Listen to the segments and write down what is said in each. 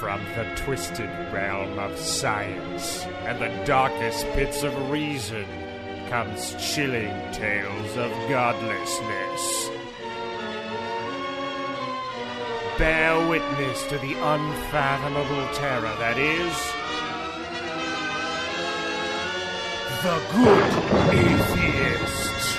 from the twisted realm of science and the darkest pits of reason comes chilling tales of godlessness. Bear witness to the unfathomable terror that is the good atheist.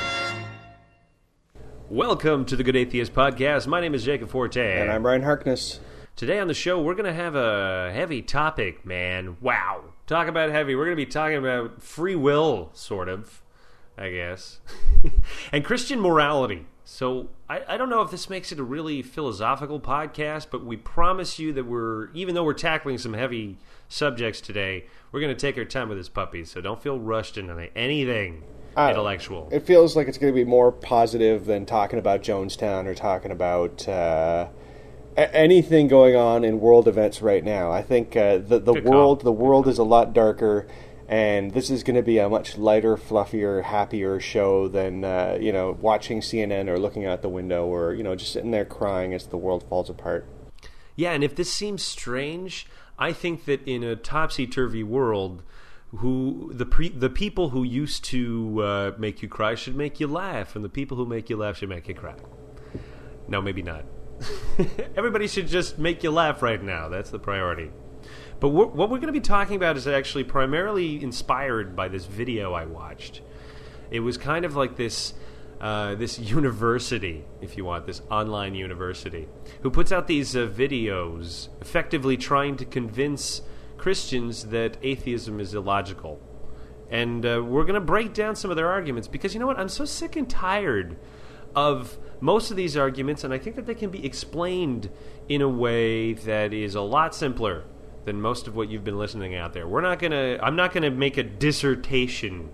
Welcome to the Good Atheist Podcast. My name is Jacob Fortin. And I'm Ryan Harkness. Today on the show, we're going to have a heavy topic, man. Wow. Talk about heavy. We're going to be talking about free will, sort of, I guess, and Christian morality. So I, I don't know if this makes it a really philosophical podcast, but we promise you that we're, even though we're tackling some heavy subjects today, we're going to take our time with this puppy. So don't feel rushed into anything Uh, intellectual. It feels like it's going to be more positive than talking about Jonestown or talking about uh, a- anything going on in world events right now. I think uh, the the Good call. world the world is a lot darker, and this is going to be a much lighter, fluffier, happier show than uh, you know watching CNN or looking out the window or you know just sitting there crying as the world falls apart. Yeah, and if this seems strange, I think that in a topsy turvy world, who the pre, the people who used to uh, make you cry should make you laugh, and the people who make you laugh should make you cry. No, maybe not. Everybody should just make you laugh right now. That's the priority. But what we're going to be talking about is actually primarily inspired by this video I watched. It was kind of like this uh, this university, if you want, this online university, who puts out these uh, videos effectively trying to convince Christians that atheism is illogical. And uh, we're going to break down some of their arguments because you know what? I'm so sick and tired of most of these arguments, and I think that they can be explained in a way that is a lot simpler than most of what you've been listening out there. We're not gonna. I'm not gonna make a dissertation.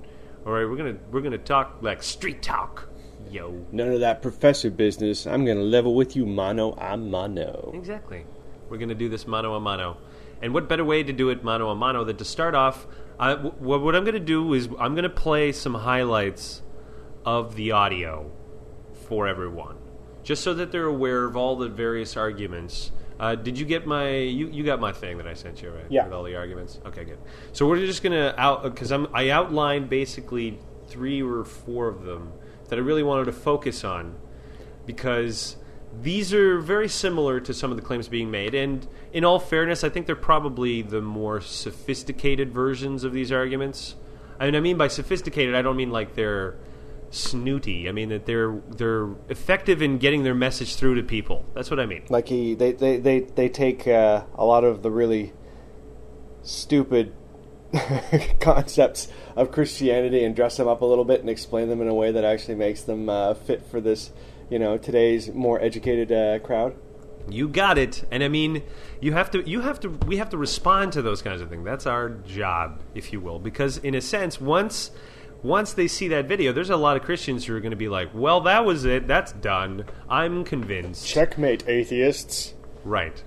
All right, we're gonna we're gonna talk like street talk, yo. None of that professor business. I'm going to level with you mano a mano. Exactly. We're going to do this mano a mano. And what better way to do it mano a mano than to start off? Uh, I, w- what I'm going to do is I'm going to play some highlights of the audio for everyone, just so that they're aware of all the various arguments. Uh, did you get my? You, you got my thing that I sent you, right? Yeah. With all the arguments. Okay, good. So we're just gonna out because I'm I outlined basically three or four of them that I really wanted to focus on because these are very similar to some of the claims being made. And in all fairness, I think they're probably the more sophisticated versions of these arguments. I mean, I mean by sophisticated, I don't mean like they're snooty. I mean that they're they're effective in getting their message through to people. That's what I mean. Like he, they, they, they, they take uh, a lot of the really stupid concepts of Christianity and dress them up a little bit and explain them in a way that actually makes them uh, fit for this, you know, today's more educated uh, crowd. You got it. And I mean, you have to you have to we have to respond to those kinds of things. That's our job, if you will, because in a sense, once once they see that video, there's a lot of Christians who are going to be like, "Well, that was it. That's done. I'm convinced." Checkmate, atheists. Right.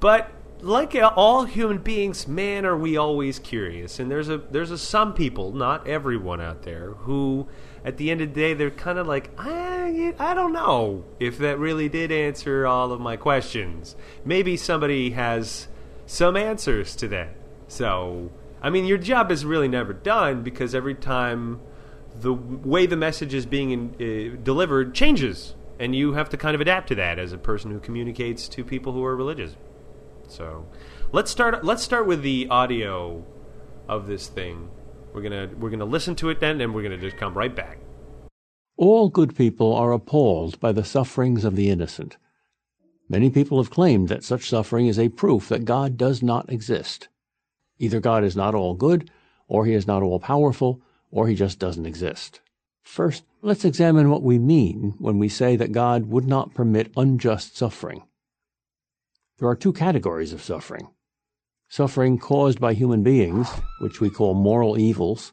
But like all human beings, man, are we always curious. And there's a there's a some people, not everyone out there, who at the end of the day they're kind of like, I I don't know if that really did answer all of my questions. Maybe somebody has some answers to that. So, I mean, your job is really never done because every time the way the message is being uh, delivered changes, and you have to kind of adapt to that as a person who communicates to people who are religious. So, let's start. Let's start with the audio of this thing. We're gonna we're gonna listen to it then, and we're gonna just come right back. All good people are appalled by the sufferings of the innocent. Many people have claimed that such suffering is a proof that God does not exist. Either God is not all good, or he is not all powerful, or he just doesn't exist. First, let's examine what we mean when we say that God would not permit unjust suffering. There are two categories of suffering suffering caused by human beings, which we call moral evils,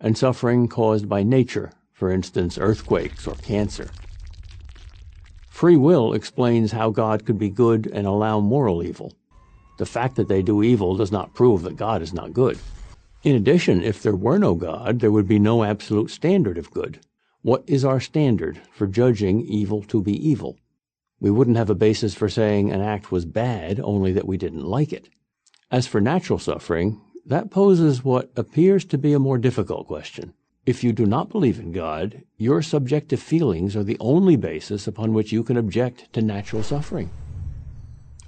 and suffering caused by nature, for instance, earthquakes or cancer. Free will explains how God could be good and allow moral evil. The fact that they do evil does not prove that God is not good. In addition, if there were no God, there would be no absolute standard of good. What is our standard for judging evil to be evil? We wouldn't have a basis for saying an act was bad, only that we didn't like it. As for natural suffering, that poses what appears to be a more difficult question. If you do not believe in God, your subjective feelings are the only basis upon which you can object to natural suffering.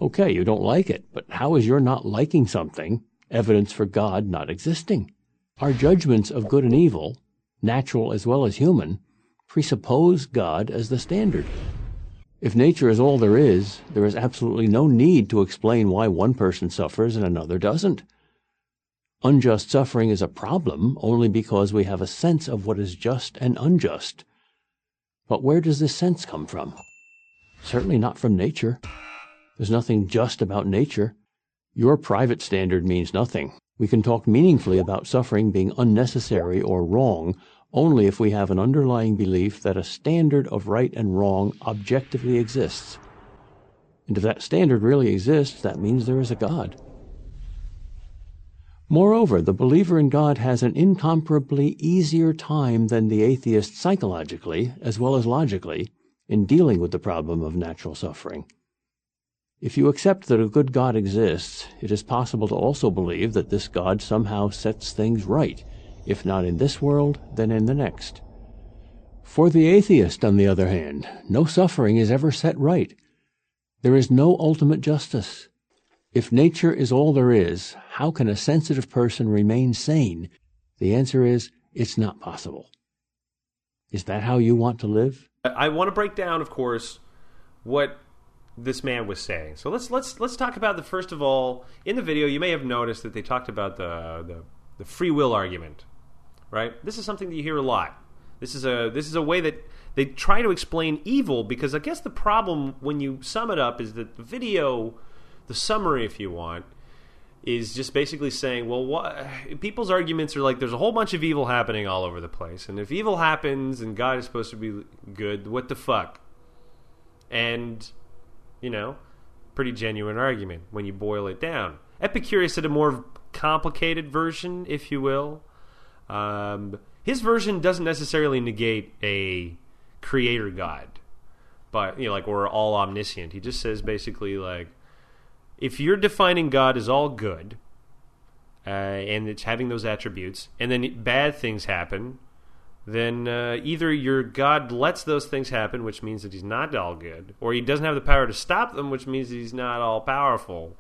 Okay, you don't like it, but how is your not liking something evidence for God not existing? Our judgments of good and evil, natural as well as human, presuppose God as the standard. If nature is all there is, there is absolutely no need to explain why one person suffers and another doesn't. Unjust suffering is a problem only because we have a sense of what is just and unjust. But where does this sense come from? Certainly not from nature. There's nothing just about nature. Your private standard means nothing. We can talk meaningfully about suffering being unnecessary or wrong only if we have an underlying belief that a standard of right and wrong objectively exists. And if that standard really exists, that means there is a God. Moreover, the believer in God has an incomparably easier time than the atheist psychologically, as well as logically, in dealing with the problem of natural suffering. If you accept that a good God exists, it is possible to also believe that this God somehow sets things right if not in this world, then in the next. For the atheist, on the other hand, no suffering is ever set right. There is no ultimate justice. If nature is all there is, how can a sensitive person remain sane? The answer is, it's not possible. Is that how you want to live? I want to break down, of course, what this man was saying. So let's let's let's talk about the first of all in the video. You may have noticed that they talked about the the, the free will argument, right? This is something that you hear a lot. This is a this is a way that they try to explain evil because I guess the problem when you sum it up is that the video, the summary, if you want, is just basically saying, well, what, people's arguments are like there's a whole bunch of evil happening all over the place, and if evil happens and God is supposed to be good, what the fuck? And you know, pretty genuine argument when you boil it down. Epicurus had a more complicated version, if you will. Um, his version doesn't necessarily negate a creator god, but you know, like we're all omniscient. He just says basically like, if you're defining God as all good, uh, and it's having those attributes, and then bad things happen, then uh, either your God lets those things happen, which means that he's not all good, or he doesn't have the power to stop them, which means he's not all powerful,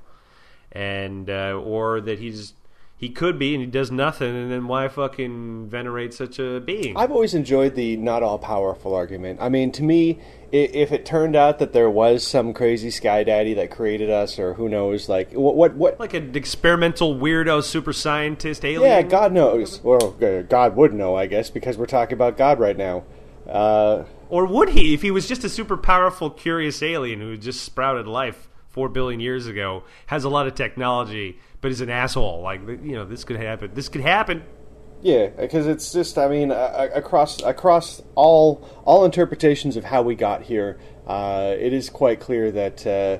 and uh, or that he's he could be and he does nothing and then why fucking venerate such a being? I've always enjoyed the not all powerful argument. I mean to me if it turned out that there was some crazy sky daddy that created us or who knows like what what, what? Like an experimental weirdo super scientist alien? Yeah god knows. Well god would know i guess because we're talking about god right now. Uh, or would he if he was just a super powerful curious alien who just sprouted life four billion years ago has a lot of technology but is an asshole. Like you know, this could happen. This could happen. Yeah, because it's just I mean uh, across across all all interpretations of how we got here, uh, it is quite clear that. Uh,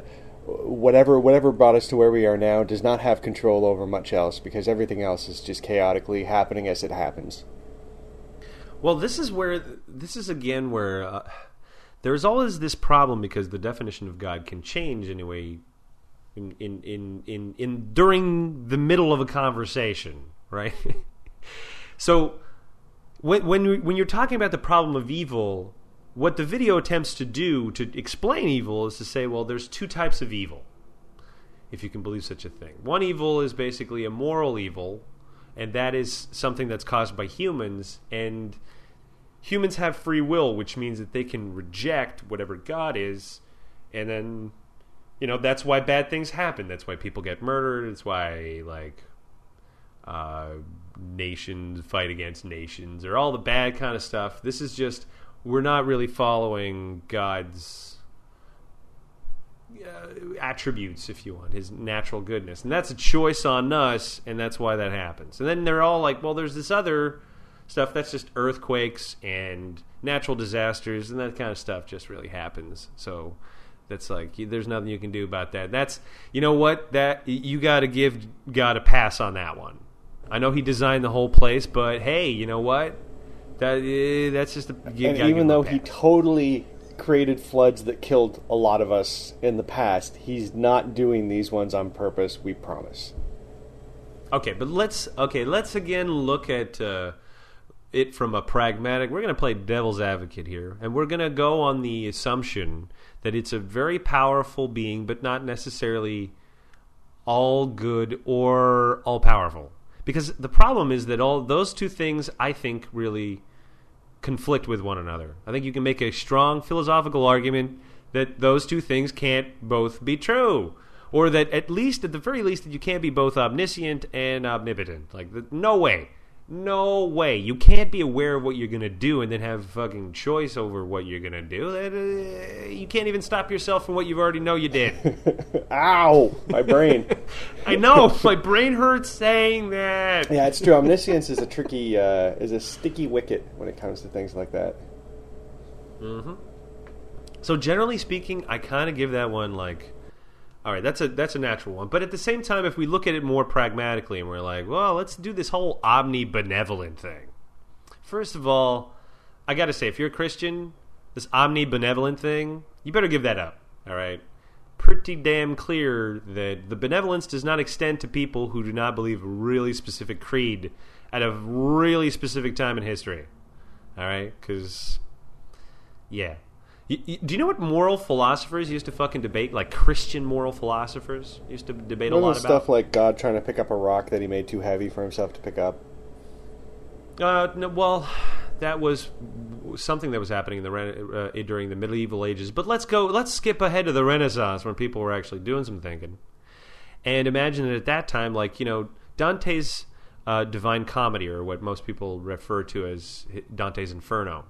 whatever whatever brought us to where we are now does not have control over much else because everything else is just chaotically happening as it happens. Well, this is where this is again where uh, there's always this problem because the definition of God can change anyway in in in in, in during the middle of a conversation, right? so when when when you're talking about the problem of evil, what the video attempts to do to explain evil is to say, well, there's two types of evil, if you can believe such a thing. One evil is basically a moral evil, and that is something that's caused by humans and humans have free will, which means that they can reject whatever God is and then you know that's why bad things happen. That's why people get murdered. It's why like uh, nations fight against nations or all the bad kind of stuff. This is just we're not really following God's uh, attributes, if you want, His natural goodness, and that's a choice on us, and that's why that happens. And then they're all like, well, there's this other stuff that's just earthquakes and natural disasters, and that kind of stuff just really happens. So that's like there's nothing you can do about that. That's you know what that you got to give God a pass on that one. I know he designed the whole place, but hey, you know what? That uh, that's just a, and even though he totally created floods that killed a lot of us in the past. He's not doing these ones on purpose. We promise. Okay, but let's okay. Let's again look at uh, it from a pragmatic. We're going to play devil's advocate here, and we're going to go on the assumption that it's a very powerful being, but not necessarily all good or all powerful. Because the problem is that all those two things, I think, really conflict with one another. I think you can make a strong philosophical argument that those two things can't both be true or that at least at the very least that you can't be both omniscient and omnipotent like no way no way you can't be aware of what you're going to do and then have fucking choice over what you're going to do that, uh, you can't even stop yourself from what you already know you did Ow! My brain. i know my brain hurts saying that yeah, it's true. Omniscience is a tricky, uh, is a sticky wicket when it comes to things like that. Mhm. So generally speaking, I kind of give that one like, all right, that's a that's a natural one. But at the same time, if we look at it more pragmatically and we're like, well, let's do this whole omnibenevolent thing. First of all, I got to say, if you're a Christian, this omnibenevolent thing, you better give that up. All right. Pretty damn clear that the benevolence does not extend to people who do not believe a really specific creed at a really specific time in history. All right, because yeah. Y- y- do you know what moral philosophers used to fucking debate? Like Christian moral philosophers used to debate a Wasn't lot about. stuff like God trying to pick up a rock that he made too heavy for himself to pick up. Uh, no, well, that was something that was happening in the uh, during the medieval ages. But let's go. Let's skip ahead to the Renaissance when people were actually doing some thinking, and imagine that at that time, like you know, Dante's uh, Divine Comedy, or what most people refer to as Dante's Inferno,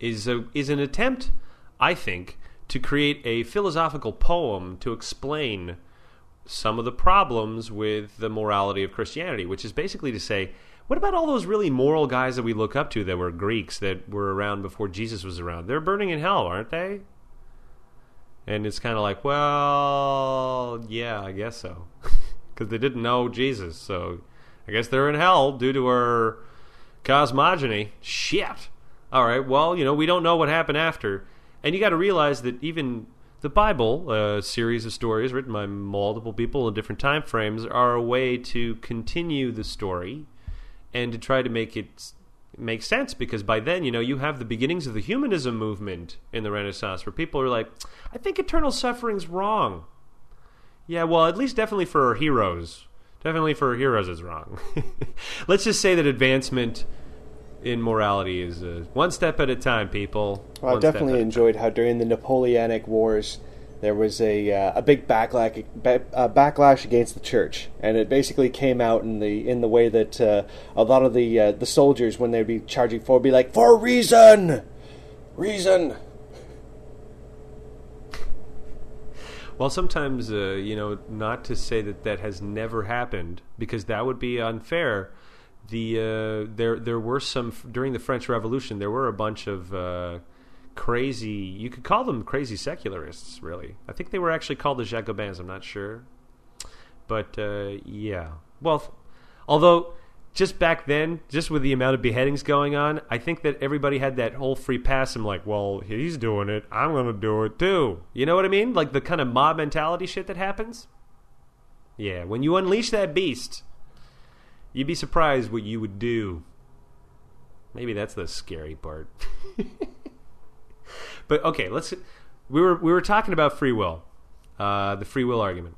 is a, is an attempt, I think, to create a philosophical poem to explain some of the problems with the morality of Christianity, which is basically to say, what about all those really moral guys that we look up to that were Greeks that were around before Jesus was around? They're burning in hell, aren't they? And it's kind of like, well, yeah, I guess so. Because they didn't know Jesus, so I guess they're in hell due to our cosmogony. Shit. All right, well, you know, we don't know what happened after. And you got to realize that even the Bible, a series of stories written by multiple people in different time frames, are a way to continue the story and to try to make it make sense because by then, you know, you have the beginnings of the humanism movement in the Renaissance where people are like, I think eternal suffering's wrong. Yeah, well, at least definitely for heroes. Definitely for heroes is wrong. Let's just say that advancement in morality is uh, one step at a time, people. Well, I definitely enjoyed how during the Napoleonic Wars there was a uh, a big backlash ba- uh, backlash against the church, and it basically came out in the in the way that uh, a lot of the uh, the soldiers, when they'd be charging forward, be like, "For reason, reason." Well, sometimes, uh, you know, not to say that that has never happened, because that would be unfair. The uh, there there were some during the French Revolution. There were a bunch of uh, crazy. You could call them crazy secularists. Really, I think they were actually called the Jacobins. I'm not sure, but uh, yeah. Well, although just back then, just with the amount of beheadings going on, I think that everybody had that whole free pass. I'm like, well, he's doing it. I'm to do it too. You know what I mean? Like the kind of mob mentality shit that happens. Yeah, when you unleash that beast, you'd be surprised what you would do. Maybe that's the scary part. but okay, let's. We were we were talking about free will, uh, the free will argument.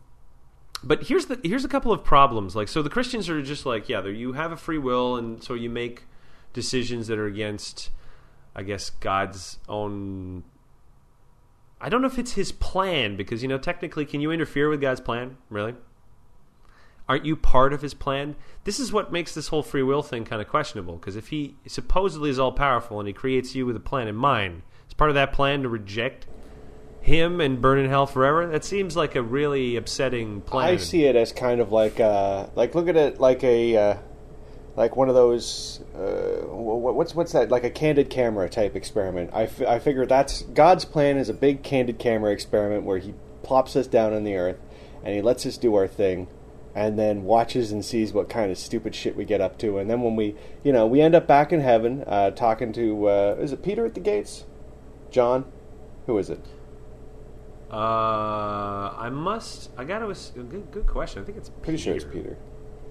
But here's the here's a couple of problems. Like, so the Christians are just like, yeah, you have a free will, and so you make decisions that are against, I guess, God's own. I don't know if it's His plan because you know technically, can you interfere with God's plan? Really? Aren't you part of His plan? This is what makes this whole free will thing kind of questionable. Because if He supposedly is all powerful and He creates you with a plan in mind, is part of that plan to reject him and burn in hell forever? That seems like a really upsetting plan. I see it as kind of like uh, like look at it like a uh, like one of those uh, what's what's that like a candid camera type experiment. I, f- I figure that's God's plan is a big candid camera experiment where He plops us down on the earth and He lets us do our thing. And then watches and sees what kind of stupid shit we get up to, and then when we, you know, we end up back in heaven, uh, talking to, uh, is it Peter at the gates? John? Who is it? Uh, I must. I gotta. Good, good question. I think it's Peter. Pretty sure it's Peter.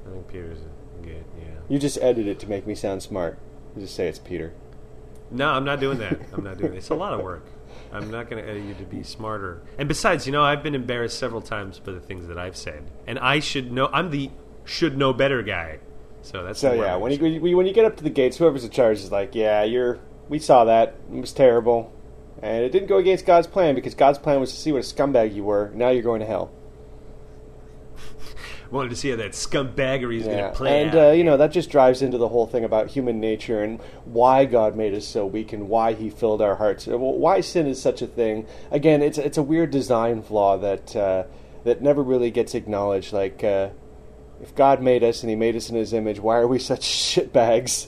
I think Peter's good. Yeah. You just edited it to make me sound smart. You just say it's Peter. No, I'm not doing that. I'm not doing it. It's a lot of work. I'm not going to edit you to be smarter. And besides, you know, I've been embarrassed several times by the things that I've said, and I should know. I'm the should know better guy. So that's So yeah, when you when you- when you get up to the gates, whoever's in charge is like, "Yeah, you're. We saw that. It was terrible, and it didn't go against God's plan because God's plan was to see what a scumbag you were. Now you're going to hell." Wanted to see how that scumbaggery is going to play and out. uh, you know that just drives into the whole thing about human nature and why God made us so weak and why He filled our hearts. Uh, Why sin is such a thing? Again, it's it's a weird design flaw that uh, that never really gets acknowledged. Like, uh, if God made us and He made us in His image, why are we such shitbags?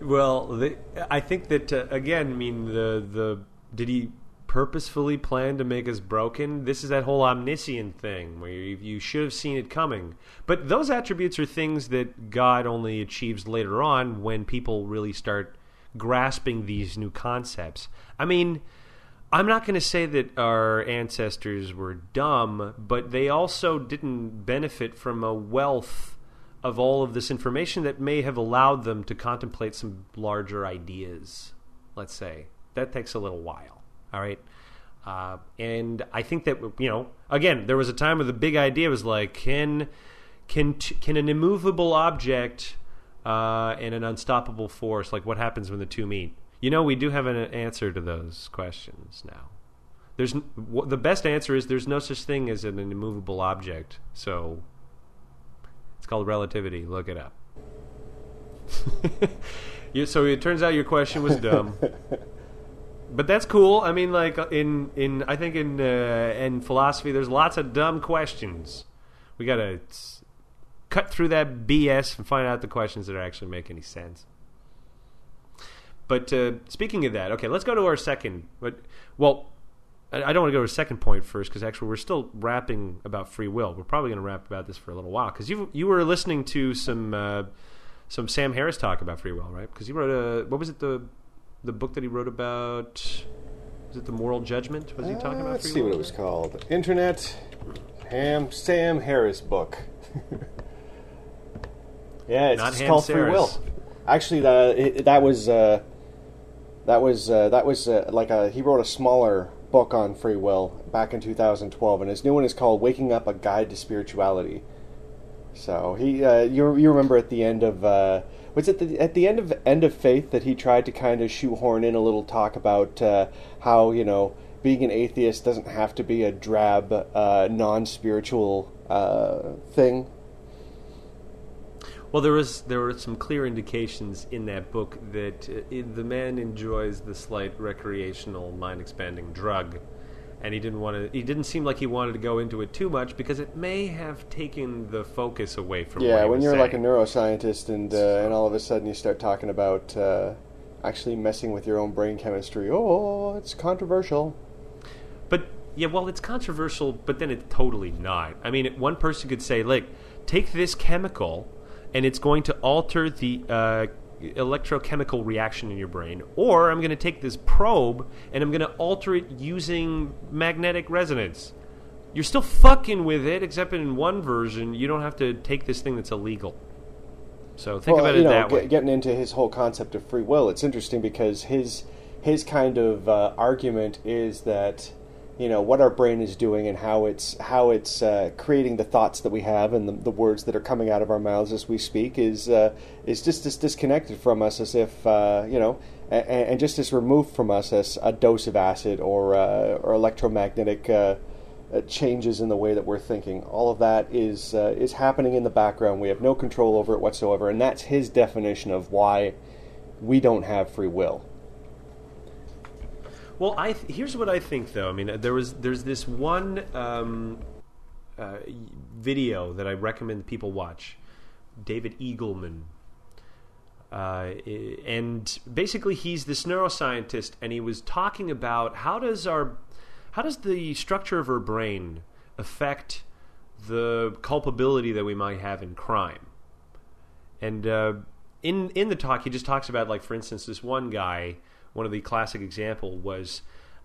Well, the, I think that uh, again. I mean, the the did he purposefully planned to make us broken? This is that whole omniscient thing where you, you should have seen it coming. But those attributes are things that God only achieves later on when people really start grasping these new concepts. I mean. I'm not going to say that our ancestors were dumb, but they also didn't benefit from a wealth of all of this information that may have allowed them to contemplate some larger ideas. Let's say that takes a little while. All right, uh, and I think that you know, again, there was a time where the big idea was like, can can can an immovable object uh, and an unstoppable force, like what happens when the two meet? You know, we do have an answer to those questions now. There's the best answer is there's no such thing as an immovable object. So it's called relativity. Look it up. so it turns out your question was dumb. but that's cool. I mean, like in in I think in uh, in philosophy, there's lots of dumb questions. We gotta cut through that BS and find out the questions that actually make any sense. But uh, speaking of that, okay, let's go to our second. But well, I don't want to go to a second point first because actually we're still rapping about free will. We're probably going to rap about this for a little while because you you were listening to some uh, some Sam Harris talk about free will, right? Because he wrote a what was it the the book that he wrote about? Is it the moral judgment? Was he talking Uh, about let's see what it was called. Internet Ham Sam Harris book. yeah, it's Ham called Free Will. Actually, the, it, that was uh, that was uh, that was uh, like a he wrote a smaller book on free will back in 2012, and his new one is called "Waking Up: A Guide to Spirituality." So he, uh, you you remember at the end of uh, was it the, at the end of End of Faith that he tried to kind of shoehorn in a little talk about uh, how you know being an atheist doesn't have to be a drab, uh, non-spiritual uh, thing. Well, there was there were some clear indications in that book that uh, the man enjoys the slight recreational mind expanding drug, and he didn't want to. He didn't seem like he wanted to go into it too much because it may have taken the focus away from. what Yeah, he when you're like a neuroscientist and uh, and all of a sudden you start talking about uh, actually messing with your own brain chemistry. Oh, it's controversial. But yeah, well, it's controversial, but then it's totally not. I mean, one person could say, like, take this chemical, and it's going to alter the uh, electrochemical reaction in your brain, or I'm going to take this probe and I'm going to alter it using magnetic resonance. You're still fucking with it, except in one version, you don't have to take this thing that's illegal. So think well, about it know, that way. getting into his whole concept of free will, it's interesting because his his kind of uh, argument is that you know what our brain is doing and how it's how it's uh, creating the thoughts that we have and the, the words that are coming out of our mouths as we speak is uh, is just as disconnected from us as if uh, you know and, and just as removed from us as a dose of acid or uh, or electromagnetic. Uh, uh, changes in the way that we're thinking. All of that is is happening in the background. We have no control over it whatsoever, and that's his definition of why we don't have free will. Well, I th- here's what I think though. I mean, there was there's this one um, uh, video that I recommend people watch. David Eagleman, uh, and basically he's this neuroscientist, and he was talking about how does our how does the structure of our brain affect the culpability that we might have in crime, and uh, in in the talk, he just talks about like, for instance, this one guy. One of the classic example was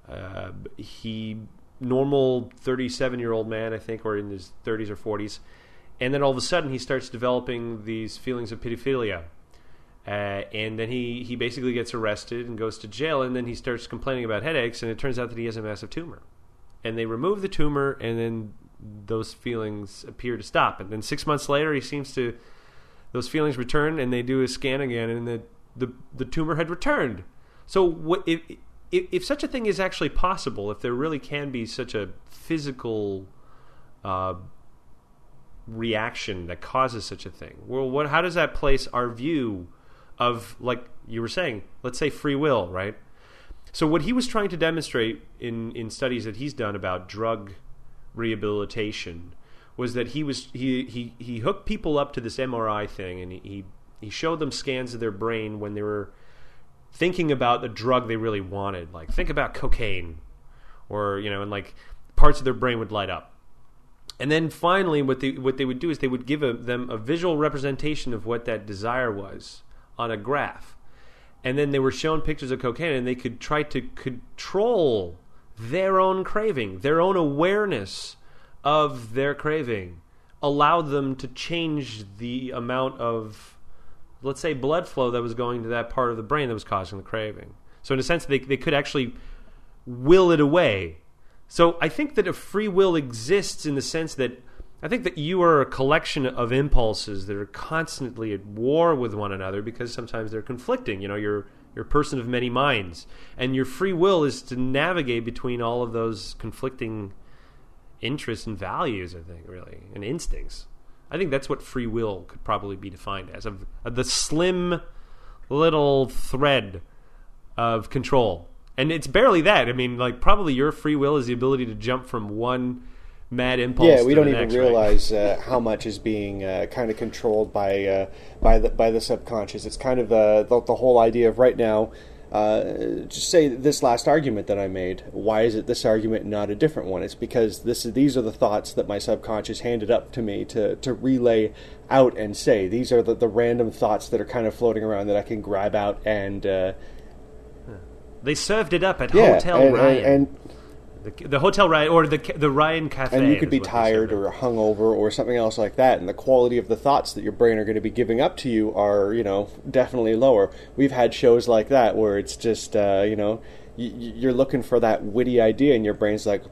uh, he normal thirty seven year old man, I think, or in his thirties or forties, and then all of a sudden he starts developing these feelings of pedophilia. Uh, and then he, he basically gets arrested and goes to jail, and then he starts complaining about headaches, and it turns out that he has a massive tumor. And they remove the tumor, and then those feelings appear to stop. And then six months later, he seems to those feelings return, and they do a scan again, and the the, the tumor had returned. So what, if, if if such a thing is actually possible, if there really can be such a physical uh, reaction that causes such a thing, well, what how does that place our view of like you were saying, let's say free will, right? So what he was trying to demonstrate in in studies that he's done about drug rehabilitation was that he was he he he hooked people up to this MRI thing and he he showed them scans of their brain when they were thinking about the drug they really wanted like think about cocaine or you know and like parts of their brain would light up. And then finally what they what they would do is they would give a, them a visual representation of what that desire was on a graph. And then they were shown pictures of cocaine and they could try to control their own craving their own awareness of their craving allowed them to change the amount of, let's say, blood flow that was going to that part of the brain that was causing the craving. So, in a sense, they, they could actually will it away. So, I think that a free will exists in the sense that I think that you are a collection of impulses that are constantly at war with one another because sometimes they're conflicting. You know, you're you're a person of many minds, and your free will is to navigate between all of those conflicting interests and values. I think really and instincts. I think that's what free will could probably be defined as of, of the slim little thread of control. And it's barely that. I mean, like probably your free will is the ability to jump from one mad impulse. Yeah, we don't even next, realize uh, how much is being uh, kind of controlled by uh, by the by the subconscious. It's kind of uh, the, the whole idea of right now uh, just say this last argument that I made. Why is it this argument not a different one? It's because this these are the thoughts that my subconscious handed up to me to, to relay out and say. These are the, the random thoughts that are kind of floating around that I can grab out and. Uh, they served it up at yeah, Hotel and, Ryan. and, and the, the Hotel Ryan or the the Ryan Cafe. and you could be tired or hungover or something else like that, and the quality of the thoughts that your brain are going to be giving up to you are, you know, definitely lower. We've had shows like that where it's just, uh, you know, y- you're looking for that witty idea, and your brain's like,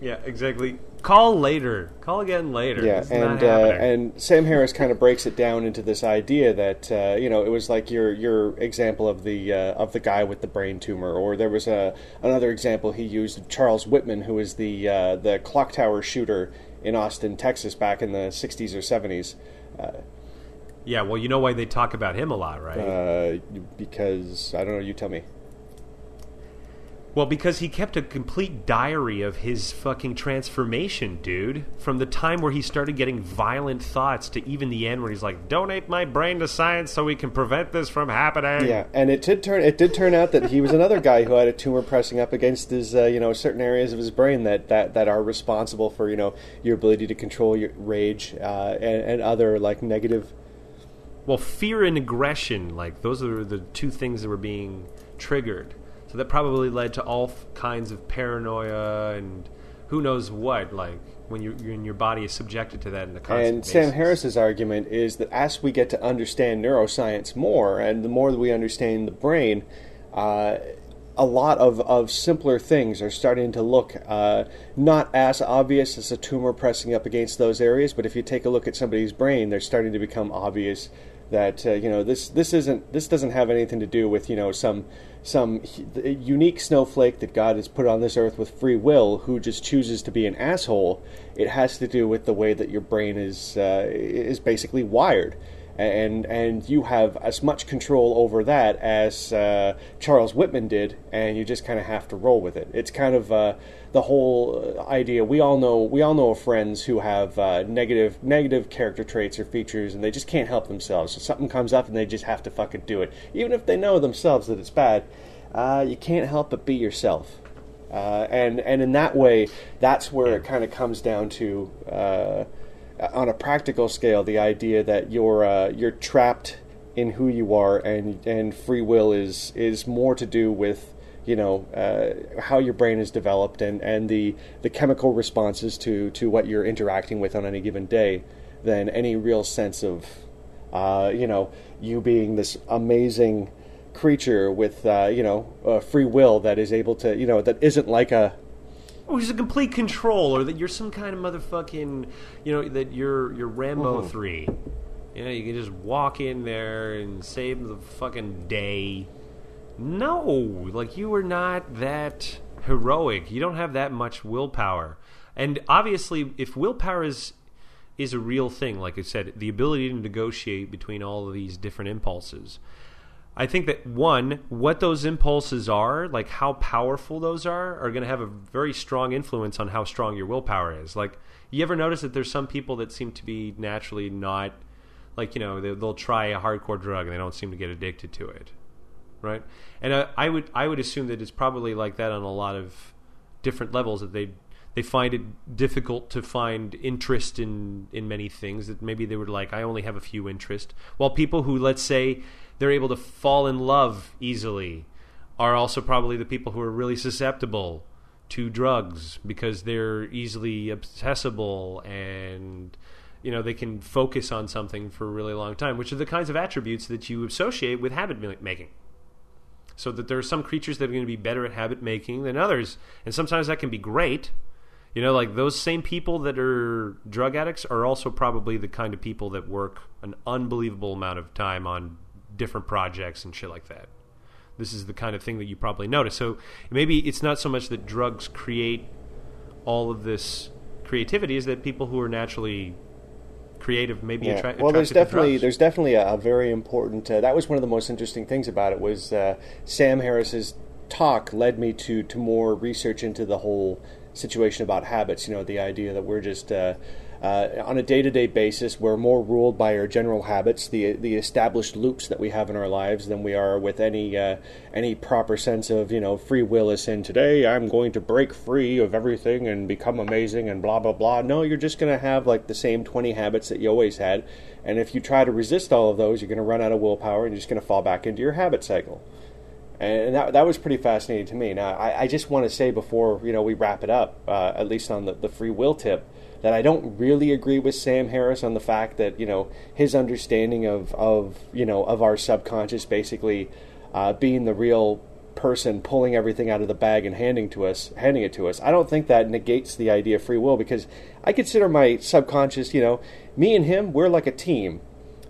Yeah, exactly. Call later. Call again later. Yeah, It's and uh, and Sam Harris kind of breaks it down into this idea that uh, you know it was like your your example of the uh, of the guy with the brain tumor, or there was a another example he used Charles Whitman, who was the uh, the clock tower shooter in Austin, Texas, back in the '60s or '70s. yeah, well, you know why they talk about him a lot, right? Uh, because I don't know, you tell me. Well, because he kept a complete diary of his fucking transformation, dude. From the time where he started getting violent thoughts to even the end where he's like, "Donate my brain to science so we can prevent this from happening." Yeah, and it did turn it did turn out that he was another guy who had a tumor pressing up against his uh, you know certain areas of his brain that, that, that are responsible for you know your ability to control your rage uh, and, and other like negative Well, fear and aggression, like those are the two things that were being triggered. So that probably led to all f- kinds of paranoia and who knows what. Like when you when your body is subjected to that in the constant And Sam basis. Harris's argument is that as we get to understand neuroscience more, and the more that we understand the brain, uh, a lot of, of simpler things are starting to look uh, not as obvious as a tumor pressing up against those areas. But if you take a look at somebody's brain, they're starting to become obvious that uh, you know this this isn't this doesn't have anything to do with you know some some unique snowflake that God has put on this earth with free will who just chooses to be an asshole. It has to do with the way that your brain is uh, is basically wired, and and you have as much control over that as uh, Charles Whitman did, and you just kind of have to roll with it. It's kind of uh, the whole idea. We all know we all know of friends who have uh, negative negative character traits or features, and they just can't help themselves. So something comes up, and they just have to fucking do it, even if they know themselves that it's bad. Uh, you can't help but be yourself. Uh, and and in that way, that's where it kind of comes down to uh, uh, on a practical scale, the idea that you're uh, you're trapped in who you are, and and free will is is more to do with you know uh, how your brain is developed and, and the the chemical responses to to what you're interacting with on any given day than any real sense of uh, you know you being this amazing creature with uh, you know free will that is able to you know that isn't like a Oh, he's a complete control, or that you're some kind of motherfucking, you know, that you're you're Rambo Mhm. three. You know, you can just walk in there and save the fucking day. No, like you are not that heroic. You don't have that much willpower. And obviously, if willpower is is a real thing, like I said, the ability to negotiate between all of these different impulses. I think that one, what those impulses are, like how powerful those are, are going to have a very strong influence on how strong your willpower is. Like, you ever notice that there's some people that seem to be naturally not, like, you know, they, they'll try a hardcore drug and they don't seem to get addicted to it, right? And uh, I would I would assume that it's probably like that on a lot of different levels that they they find it difficult to find interest in in many things that maybe they were like I only have a few interest while people who let's say they're able to fall in love easily are also probably the people who are really susceptible to drugs because they're easily accessible and you know they can focus on something for a really long time which are the kinds of attributes that you associate with habit ma- making so that there are some creatures that are going to be better at habit making than others. And sometimes that can be great. You know like those same people that are drug addicts are also probably the kind of people that work an unbelievable amount of time on different projects and shit like that. This is the kind of thing that you probably notice. So maybe it's not so much that drugs create all of this creativity is that people who are naturally creative maybe Yeah. attra- well, there's definitely drugs. there's definitely a, a very important. Uh, that was one of the most interesting things about it was uh, Sam Harris's talk led me to to more research into the whole situation about habits. You know, the idea that we're just uh, uh, on a day to day basis we're more ruled by our general habits, the the established loops that we have in our lives, than we are with any uh, any proper sense of you know free will. As in today, I'm going to break free of everything and become amazing and blah blah blah. No, you're just going to have like the same twenty habits that you always had, and if you try to resist all of those, you're going to run out of willpower and you're just going to fall back into your habit cycle and that that was pretty fascinating to me. Now, I, I just want to say before you know we wrap it up, uh, at least on the, the free will tip, that I don't really agree with Sam Harris on the fact that you know his understanding of of you know of our subconscious basically uh, being the real person pulling everything out of the bag and handing to us handing it to us. I don't think that negates the idea of free will because I consider my subconscious, you know, me and him, we're like a team.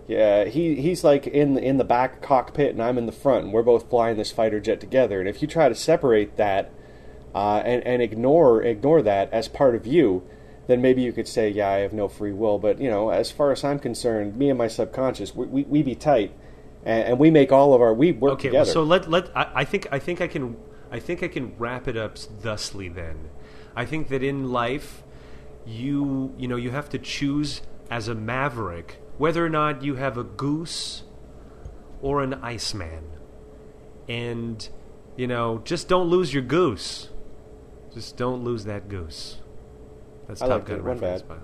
Yeah, he he's like in in the back cockpit and I'm in the front, and we're both flying this fighter jet together. And if you try to separate that uh, and and ignore ignore that as part of you, then maybe you could say, yeah, I have no free will. But you know, as far as I'm concerned, me and my subconscious, we we, we be tight, and, and we make all of our we work okay, together. so let let I, I think I think I can I think I can wrap it up thusly. Then, I think that in life, you you know you have to choose as a maverick whether or not you have a goose or an iceman, and you know just don't lose your goose. Just don't lose that goose. That's I Top Gun reference, bad. by the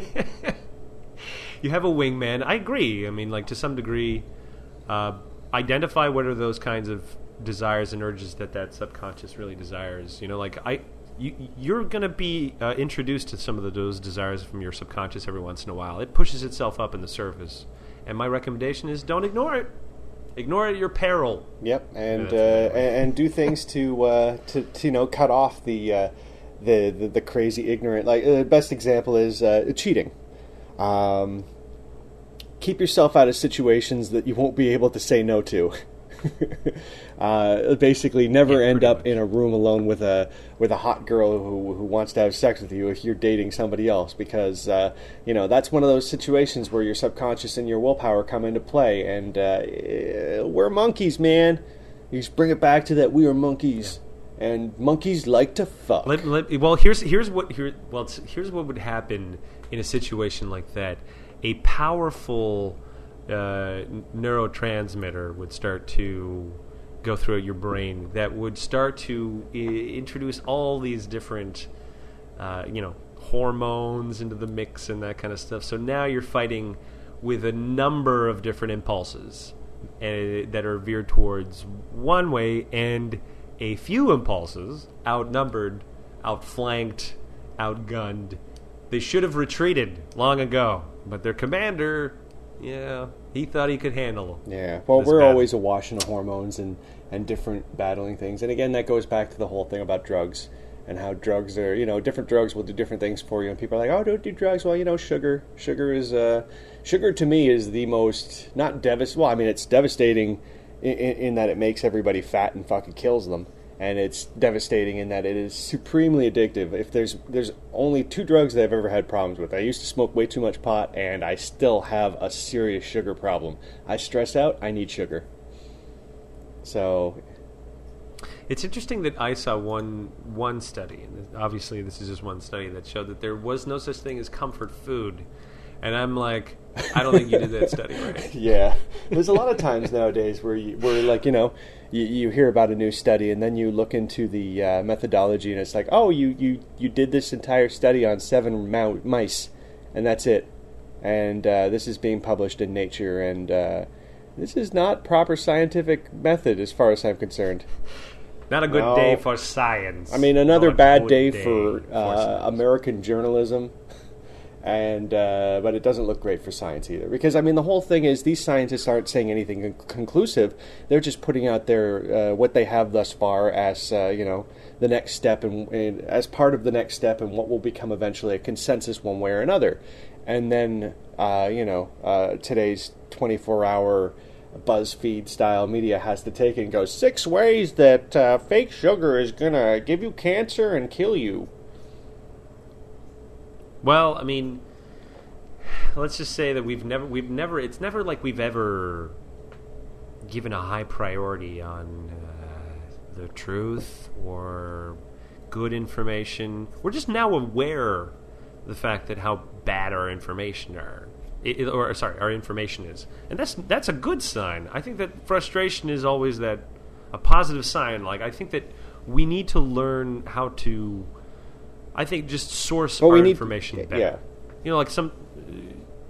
way. Yeah. you have a wingman. I agree. I mean, like to some degree, uh, identify what are those kinds of desires and urges that that subconscious really desires. You know, like I, you, you're going to be uh, introduced to some of the, those desires from your subconscious every once in a while. It pushes itself up in the surface, and my recommendation is don't ignore it. Ignore it at your peril. Yep, and that's uh, and, and do things to, uh, to to you know cut off the uh, the, the the crazy ignorant. Like the best example is uh, cheating. Um, keep yourself out of situations that you won't be able to say no to. uh, basically, never Yeah, end up much. in a room alone with a with a hot girl who who wants to have sex with you if you're dating somebody else, because uh, you know that's one of those situations where your subconscious and your willpower come into play, and uh, we're monkeys, man. You just bring it back to that we are monkeys, and monkeys like to fuck. Let, let, well, here's here's what here well here's what would happen in a situation like that. A powerful uh, neurotransmitter would start to go through your brain that would start to I- introduce all these different, uh, you know, hormones into the mix and that kind of stuff. So now you're fighting with a number of different impulses uh, that are veered towards one way, and a few impulses outnumbered, outflanked, outgunned. They should have retreated long ago, but their commander, yeah, he thought he could handle. Them. Yeah. Well, we're battle. always awash in hormones and and different battling things. And again, that goes back to the whole thing about drugs and how drugs are. You know, different drugs will do different things for you. And people are like, "Oh, don't do drugs." Well, you know, sugar. Sugar is uh, sugar to me is the most not devastating. Well, I mean, it's devastating in, in, that it makes everybody fat and fucking kills them. And it's devastating in that it is supremely addictive. If there's there's only two drugs that I've ever had problems with. I used to smoke way too much pot, and I still have a serious sugar problem. I stress out. I need sugar. So It's interesting that I saw one one study, and obviously this is just one study that showed that there was no such thing as comfort food, and I'm like, I don't think you did that study right. yeah, there's a lot of times nowadays where you, where like you know you, you hear about a new study and then you look into the uh, methodology and it's like oh you, you you did this entire study on seven mou- mice and that's it and uh, this is being published in Nature and uh, this is not proper scientific method as far as I'm concerned. Not a good No. day for science. I mean, another Not bad good day, for uh. American journalism, and uh, but it doesn't look great for science either. Because I mean, the whole thing is these scientists aren't saying anything con- conclusive. They're just putting out their uh, what they have thus far as uh, you know the next step, and, and as part of the next step, and what will become eventually a consensus one way or another. And then uh, you know uh, today's twenty-four hour. BuzzFeed style media has to take and go six ways that uh, fake sugar is gonna give you cancer and kill you. Well, I mean, let's just say that we've never, we've never, it's never like we've ever given a high priority on uh, the truth or good information. We're just now aware of the fact that how bad our information are. It- or sorry, our information is, and that's that's a good sign. I think that frustration is always that a positive sign. Like I think that we need to learn how to I think just source Well, our we need- information yeah. better. You know, like some.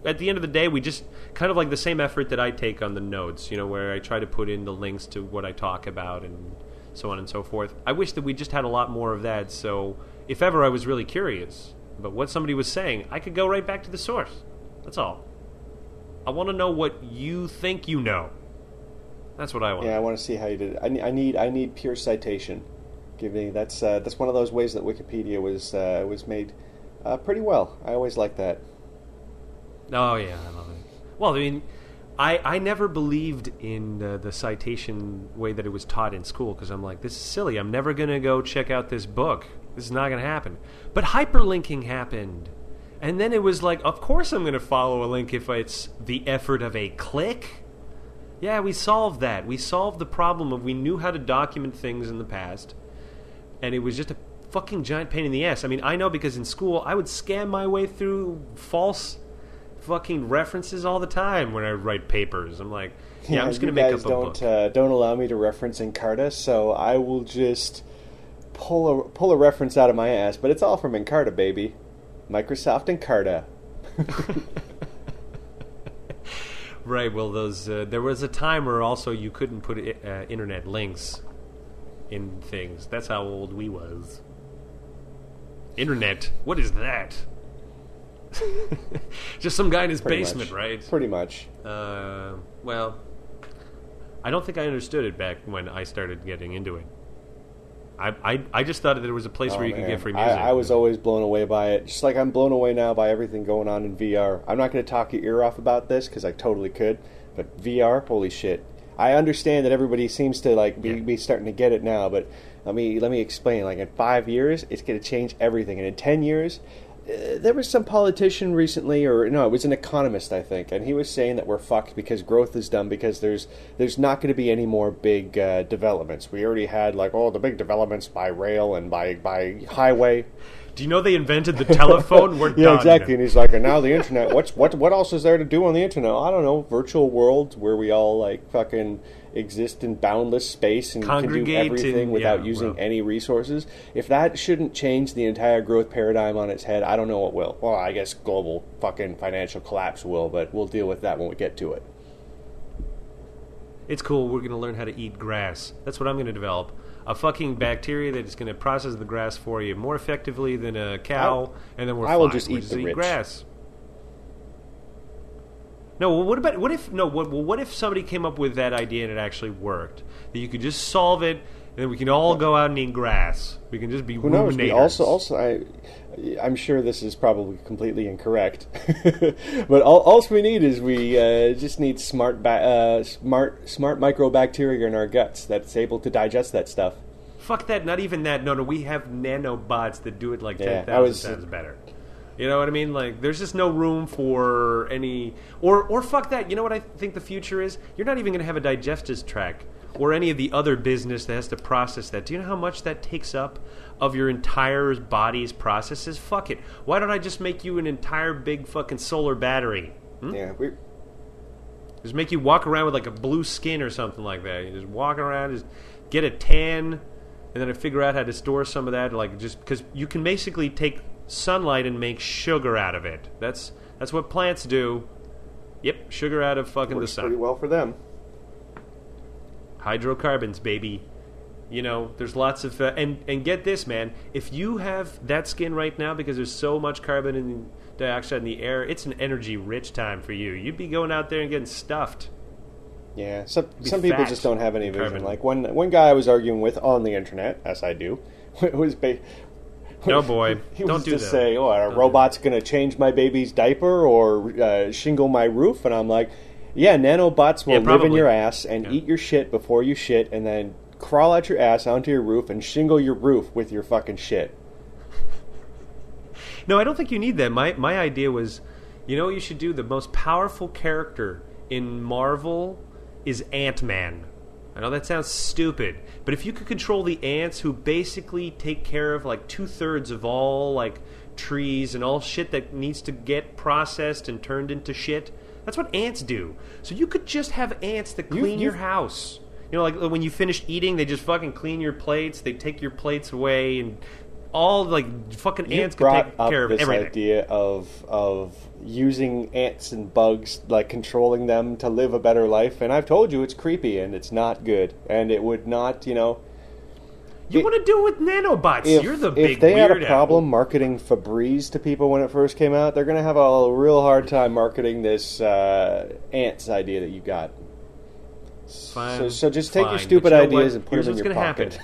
At the end of the day, we just kind of like the same effort that I take on the notes. You know, where I try to put in the links to what I talk about and so on and so forth. I wish that we just had a lot more of that. So if ever I was really curious about what somebody was saying, I could go right back to the source. That's all. I want to know what you think you know. That's what I want. Yeah, I want to see how you did it. I, ne- I need I need pure citation. That's uh, that's one of those ways that Wikipedia was uh, was made uh, pretty well. I always like that. Oh yeah, I love it. Well, I mean, I I never believed in the citation way that it was taught in school because I'm like, this is silly. I'm never gonna go check out this book. This is not gonna happen. But hyperlinking happened, and then it was like, of course I'm gonna follow a link if it's the effort of a click. Yeah, we solved that. We solved the problem of we knew how to document things in the past, and it was just a fucking giant pain in the ass. I mean, I know because in school I would scam my way through false fucking references all the time when I write papers. I'm like, yeah, I'm just gonna make up a don't book. uh, don't allow me to reference Encarta, so I will just pull a pull a reference out of my ass. But it's all from Encarta, baby. Microsoft Encarta. Right. Well, those uh, there was a time where also you couldn't put uh, internet links in things. That's how old we was. Internet. What is that? Just some guy in his Pretty basement, much. right? Pretty much. Uh, well, I don't think I understood it back when I started getting into it. I I, I just thought that there was a place Oh, where you could get free music. I, I was always blown away by it, just like I'm blown away now by everything going on in VR. I'm not going to talk your ear off about this because I totally could, but VR, holy shit! I understand that everybody seems to like be, Yeah. be starting to get it now, but let me let me explain. Like in five years, it's going to change everything, and in ten years. Uh, there was some politician recently, or no, it was an economist, I think, and he was saying that we're fucked because growth is done because there's there's not going to be any more big uh, developments. We already had like oh the big developments by rail and by by highway. Do you know they invented the telephone? We're Yeah, done. exactly. And he's like, and now the internet. What's what? What else is there to do on the internet? I don't know. Virtual worlds where we all like fucking exist in boundless space and can do everything and- without yeah, using well. any resources. If that shouldn't change the entire growth paradigm on its head, I don't know what will. Well, I guess global fucking financial collapse will, but we'll deal with that when we get to it. It's cool. We're going to learn how to eat grass. That's what I'm going to develop. A fucking bacteria that is going to process the grass for you more effectively than a cow, and then we're I will fine. just We eat the rich. grass. No, well, what about what if no? What, well, what if somebody came up with that idea and it actually worked? That you could just solve it, and then we can all go out and eat grass. We can just be Who knows? We also, also, I, I'm sure this is probably completely incorrect, but all, all we need is we uh, just need smart, ba- uh, smart, smart microbacteria in our guts that's able to digest that stuff. Fuck that. Not even that. No, no. We have nanobots that do it like Yeah, ten I times better. You know what I mean? Like, there's just no room for any, or or fuck that. You know what I think the future is? You're not even going to have a digestive tract or any of the other business that has to process that. Do you know how much that takes up of your entire body's processes? Fuck it. Why don't I just make you an entire big fucking solar battery? Hmm? Yeah, we, Just make you walk around with like a blue skin or something like that. You just walk around, just get a tan, and then I figure out how to store some of that. Like just because you can basically take sunlight and make sugar out of it. That's that's what plants do. Yep, sugar out of fucking the works sun. pretty well for them. Hydrocarbons, baby. You know, there's lots of uh, and and get this, man. If you have that skin right now because there's so much carbon and dioxide in the air, it's an energy rich time for you. You'd be going out there and getting stuffed. Yeah, some some people just don't have any vision. carbon. Like one one guy I was arguing with on the internet, as I do, was ba- No, boy. he Don't was do just that. saying, "Oh, are Don't do robots going to change my baby's diaper or uh, shingle my roof?" And I'm like, "Yeah, nanobots will Yeah, live in your ass and Yeah. eat your shit before you shit, and then crawl out your ass onto your roof and shingle your roof with your fucking shit." No, I don't think you need that. My my idea was, you know what you should do? The most powerful character in Marvel is Ant Man. I know that sounds stupid, but if you could control the ants who basically take care of like two thirds of all like trees and all shit that needs to get processed and turned into shit, that's what ants do. So you could just have ants that You- clean your house. You know, like when you finish eating, they just fucking clean your plates. They take your plates away and all like fucking You ants can take care of this everything. idea of of using ants and bugs, like controlling them to live a better life, and I've told you it's creepy and it's not good, and it would not, you know. You It- want to do it with nanobots? if, You're the if big they had a problem marketing Febreze to people when it first came out, they're going to have a real hard time marketing this uh, ants idea that you got. Fine, so, so just take your stupid you know ideas what? and put Here's them in what's your gonna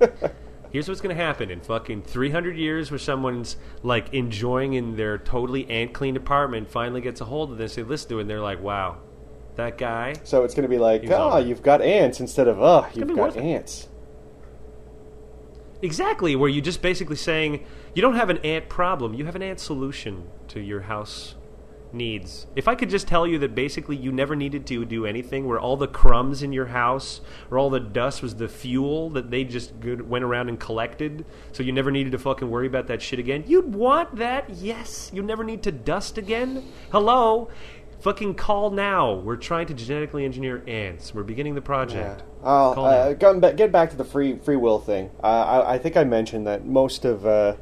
pocket. Here's what's going to happen in fucking 300 years where someone's like enjoying in their totally ant clean apartment finally gets a hold of this, they listen to it, and they're like, wow, that guy. so it's going to be like, oh, you've got ants instead of, oh, you've got ants. Exactly, where you're just basically saying you don't have an ant problem, you have an ant solution to your house needs. If I could just tell you that basically you never needed to do anything, where all the crumbs in your house or all the dust was the fuel that they just good, went around and collected, so you never needed to fucking worry about that shit again, you'd want that, yes. You never need to dust again. Hello? Fucking call now. We're trying to genetically engineer ants. We're beginning the project. I'll, uh, back, get back to the free free will thing. Uh, I, I think I mentioned that most of uh,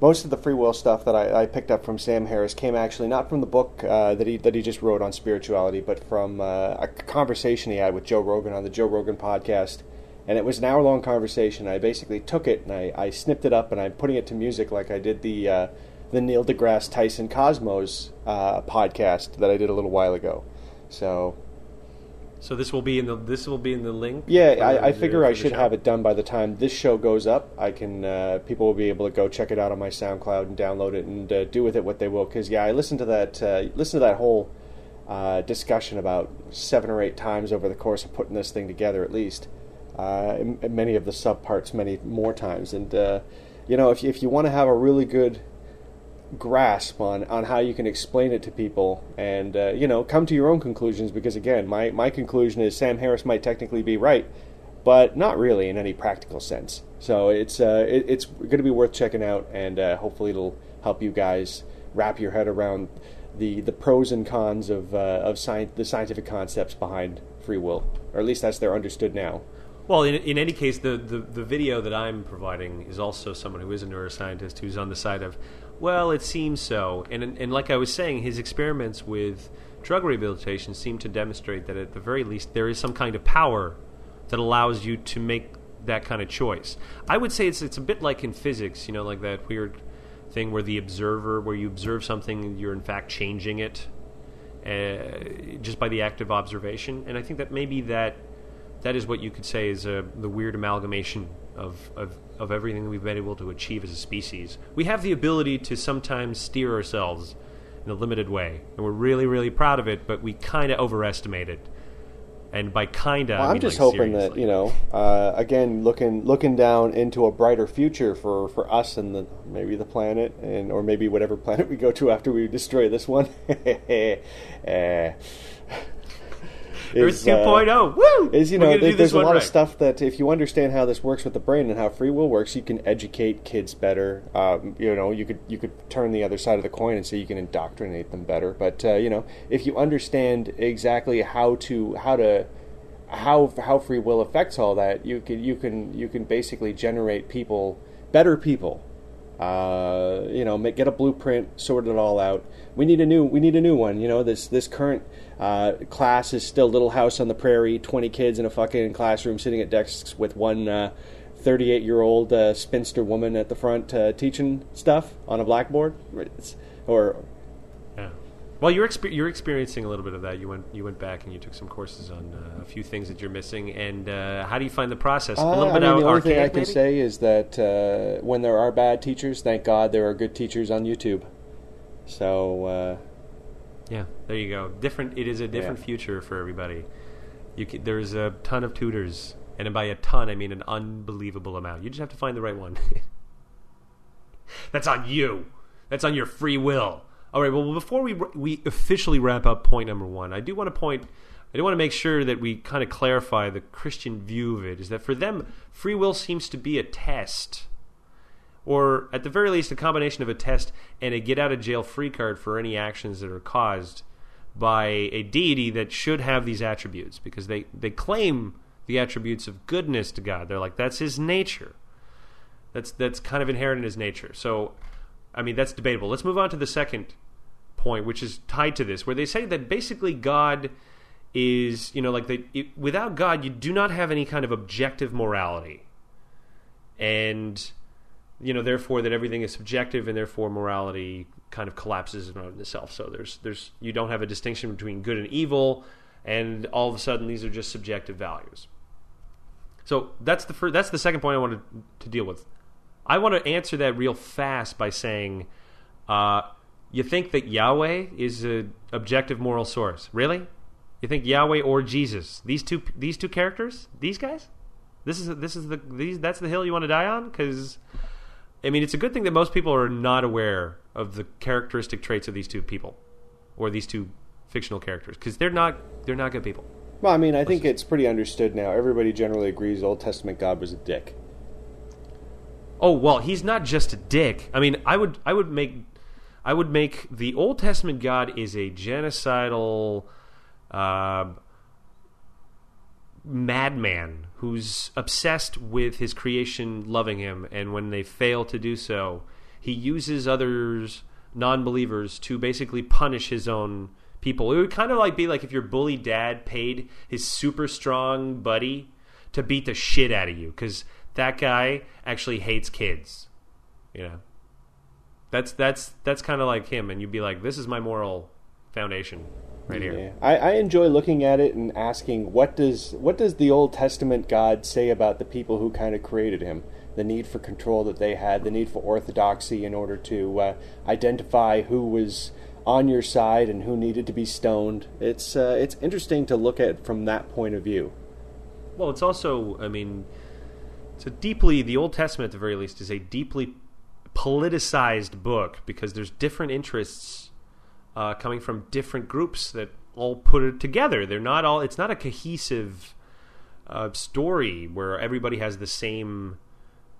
most of the free will stuff that I, I picked up from Sam Harris came actually not from the book uh, that he that he just wrote on spirituality, but from uh, a conversation he had with Joe Rogan on the Joe Rogan podcast. And it was an hour long conversation. I basically took it and I, I snipped it up and I'm putting it to music like I did the uh, the Neil deGrasse Tyson Cosmos uh, podcast that I did a little while ago. So So this will be in the this will be in the link. yeah, I, I figure I should show? have it done by the time this show goes up. I can uh, people will be able to go check it out on my SoundCloud and download it and uh, do with it what they will. Because yeah, I listened to that uh, listen to that whole uh, discussion about seven or eight times over the course of putting this thing together, at least. Uh, and- and many of the subparts, many more times, and uh, you know, if if you want to have a really good grasp on, on how you can explain it to people and uh, you know come to your own conclusions because again my, my conclusion is Sam Harris might technically be right but not really in any practical sense so it's uh, it, it's going to be worth checking out and uh, hopefully it'll help you guys wrap your head around the, the pros and cons of, uh, of the scientific concepts behind free will, or at least that's they're understood now. Well, in, in any case, the, the, the video that I'm providing is also someone who is a neuroscientist who's on the side of, well, it seems so. And, and like I was saying, his experiments with drug rehabilitation seem to demonstrate that at the very least there is some kind of power that allows you to make that kind of choice. I would say it's, it's a bit like in physics, you know, like that weird thing where the observer, where you observe something, you're in fact changing it uh, just by the act of observation. And I think that maybe that that is what you could say is uh, the weird amalgamation of, of, of everything we've been able to achieve as a species. We have the ability to sometimes steer ourselves in a limited way, and we're really, really proud of it, but we kind of overestimate it. And by kinda, well, I I'm mean, just like, hoping that you know, uh, again, looking looking down into a brighter future for, for us and the maybe the planet, and or maybe whatever planet we go to after we destroy this one. Eh. Earth is, uh, 2.0. Woo! is you know do there's a lot of stuff that if you understand how this works with the brain and how free will works you can educate kids better um, you know you could you could turn the other side of the coin and say you can indoctrinate them better but uh, you know if you understand exactly how to how to how how free will affects all that you can you can you can basically generate people better people uh, you know, make, get a blueprint, sort it all out. We need a new, we need a new one. You know, this this current uh, class is still Little House on the Prairie, twenty kids in a fucking classroom sitting at desks with one uh, 38 year old uh, spinster woman at the front uh, teaching stuff on a blackboard. It's, or Yeah. Well, you're exper- you're experiencing a little bit of that. You went you went back and you took some courses on uh, a few things that you're missing. And uh, how do you find the process? a Uh, little I bit mean, out the only thing I can maybe? say is that uh, when there are bad teachers, thank God there are good teachers on YouTube. So uh, Yeah, there you go. Different. It is a different Yeah. future for everybody. You can, there's a ton of tutors, and by a ton I mean an unbelievable amount. You just have to find the right one. That's on you. That's on your free will. All right. Well, before we we officially wrap up point number one, I do want to point. I do want to make sure that we kind of clarify the Christian view of it. Is that for them, free will seems to be a test or at the very least a combination of a test and a get out of jail free card for any actions that are caused by a deity that should have these attributes because they, they claim the attributes of goodness to God. They're like that's his nature. That's that's kind of inherent in his nature. So I mean that's debatable. Let's move on to the second point which is tied to this where they say that basically God is, you know, like it, without God you do not have any kind of objective morality. And you know, therefore that everything is subjective, and therefore morality kind of collapses in itself. So there's there's you don't have a distinction between good and evil, and all of a sudden these are just subjective values. So that's the first, that's the second point I wanted to deal with. I want to answer that real fast by saying, uh, you think that Yahweh is an objective moral source? Really? You think Yahweh or Jesus? These two these two characters? These guys? This is this is the these that's the hill you want to die on because I mean, it's a good thing that most people are not aware of the characteristic traits of these two people, or these two fictional characters, because they're not they're not good people. Well, I mean, I think it's pretty understood now. Everybody generally agrees Old Testament God was a dick. Oh well, he's not just a dick. I mean, I would I would make I would make the Old Testament God is a genocidal uh, madman who's obsessed with his creation loving him, and when they fail to do so, he uses others non-believers to basically punish his own people. It would kind of like be like if your bully dad paid his super strong buddy to beat the shit out of you because that guy actually hates kids. You know, that's that's that's kind of like him, and you'd be like, "This is my moral foundation right here." Yeah. I, I enjoy looking at it and asking what does what does the Old Testament God say about the people who kind of created him? The need for control that they had, the need for orthodoxy in order to uh, identify who was on your side and who needed to be stoned. It's uh, it's interesting to look at from that point of view. Well, it's also, I mean, it's a deeply the Old Testament at the very least is a deeply politicized book because there's different interests uh, coming from different groups that all put it together. They're not all. It's not a cohesive uh, story where everybody has the same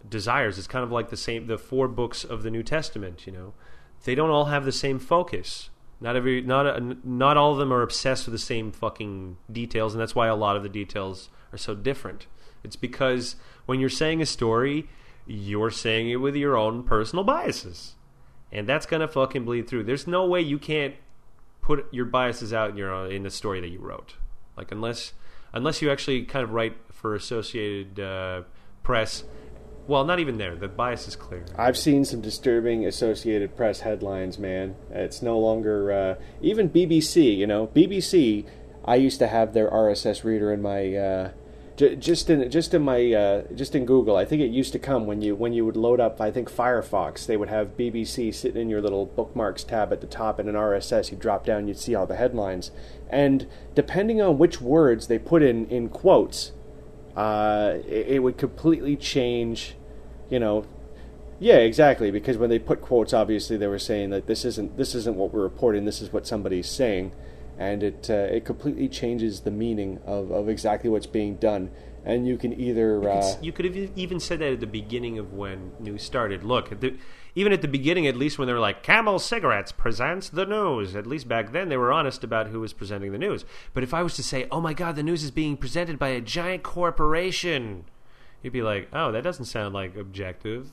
desires. It's kind of like the same the four books of the New Testament. You know, they don't all have the same focus. Not every not a, not all of them are obsessed with the same fucking details, and that's why a lot of the details are so different. It's because when you're saying a story, you're saying it with your own personal biases, and that's gonna fucking bleed through. There's no way you can't put your biases out in your in the story that you wrote, like unless unless you actually kind of write for Associated uh, Press. Well, not even there. The bias is clear. I've seen some disturbing Associated Press headlines, man. It's no longer uh, even BBC. You know, BBC. I used to have their RSS reader in my uh, j- just in just in my uh, just in Google. I think it used to come when you when you would load up. I think Firefox. They would have BBC sitting in your little bookmarks tab at the top, and an RSS. You'd drop down, you'd see all the headlines, and depending on which words they put in in quotes, uh, it, it would completely change. You know, yeah, exactly. Because when they put quotes, obviously they were saying that this isn't this isn't what we're reporting. This is what somebody's saying, and it uh, it completely changes the meaning of, of exactly what's being done. And you can either uh, It's- you could have even said that at the beginning of when news started. Look, at the, even at the beginning, at least when they were like, Camel Cigarettes presents the news, at least back then they were honest about who was presenting the news. But if I was to say, oh my god, the news is being presented by a giant corporation, you'd be like, oh, that doesn't sound like objective.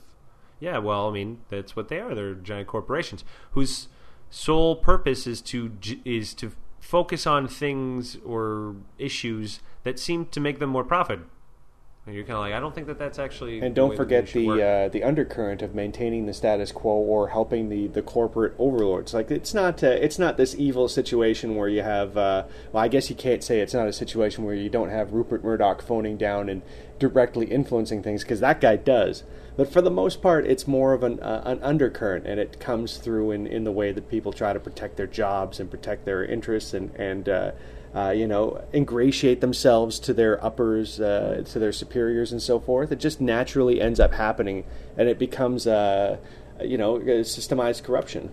Yeah, well, I mean, that's what they are. They're giant corporations whose sole purpose is to is to focus on things or issues that seem to make them more profit. And you're kind of like, I don't think that that's actually. And don't way forget the uh, the undercurrent of maintaining the status quo or helping the, the corporate overlords. Like it's not uh, it's not this evil situation where you have. Uh, well, I guess you can't say it's not a situation where you don't have Rupert Murdoch phoning down and directly influencing things because that guy does. But for the most part, it's more of an uh, an undercurrent, and it comes through in, in the way that people try to protect their jobs and protect their interests and and. Uh, uh, you know, ingratiate themselves to their uppers, uh, to their superiors, and so forth. It just naturally ends up happening, and it becomes, uh, you know, systemized corruption.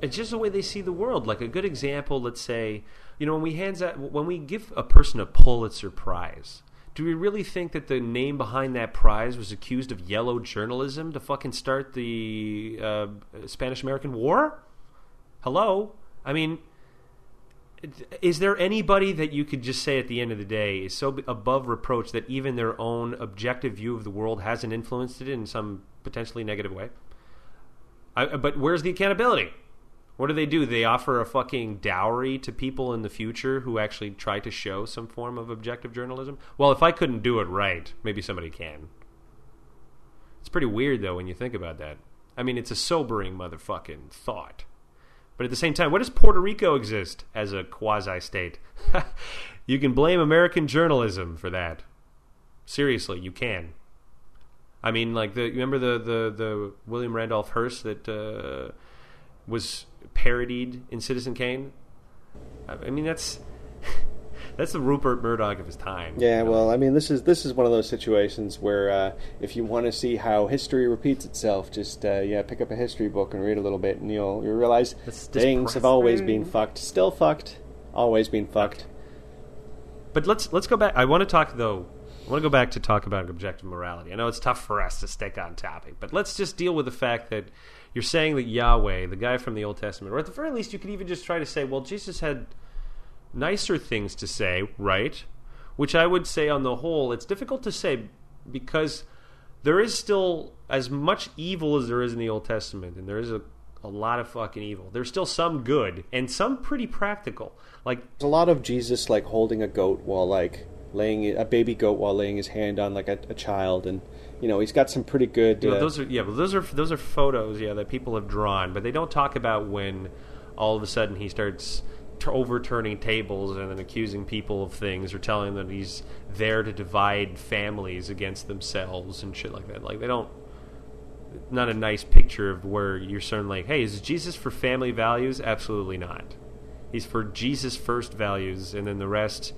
it's just the way they see the world. Like a good example, let's say, you know, when we hands out, when we give a person a Pulitzer Prize, do we really think that the name behind that prize was accused of yellow journalism to fucking start the uh, Spanish American War? Hello, I mean, is there anybody that you could just say at the end of the day is so above reproach that even their own objective view of the world hasn't influenced it in some potentially negative way? I, but where's the accountability? What do they do? They offer a fucking dowry to people in the future who actually try to show some form of objective journalism? Well, if I couldn't do it right, maybe somebody can. It's pretty weird, though, when you think about that. I mean, it's a sobering motherfucking thought. But at the same time, what does Puerto Rico exist as a quasi state? you can blame American journalism for that. Seriously, you can. I mean, like the you remember the the, the William Randolph Hearst that uh, was parodied in Citizen Kane. I mean, that's that's the Rupert Murdoch of his time. Yeah, you know? well, I mean, this is this is one of those situations where uh, if you want to see how history repeats itself, just uh, yeah, pick up a history book and read a little bit, and you'll you realize things have always been fucked, still fucked, always been fucked. But let's let's go back. I want to talk though. I want to go back to talk about objective morality. I know it's tough for us to stick on topic, but let's just deal with the fact that you're saying that Yahweh, the guy from the Old Testament, or at the very least, you could even just try to say, well, Jesus had nicer things to say, right? Which I would say, on the whole, it's difficult to say because there is still as much evil as there is in the Old Testament, and there is a, a lot of fucking evil. There's still some good and some pretty practical. Like There's a lot of Jesus like holding a goat while like laying a baby goat while laying his hand on like a, a child, and you know he's got some pretty good. You know, uh, those are yeah, but those are those are photos, yeah, that people have drawn, but they don't talk about when all of a sudden he starts t- overturning tables and then accusing people of things or telling them he's there to divide families against themselves and shit like that. Like they don't not a nice picture of where you're certain like, hey, is Jesus for family values? Absolutely not. He's for Jesus first values, and then the rest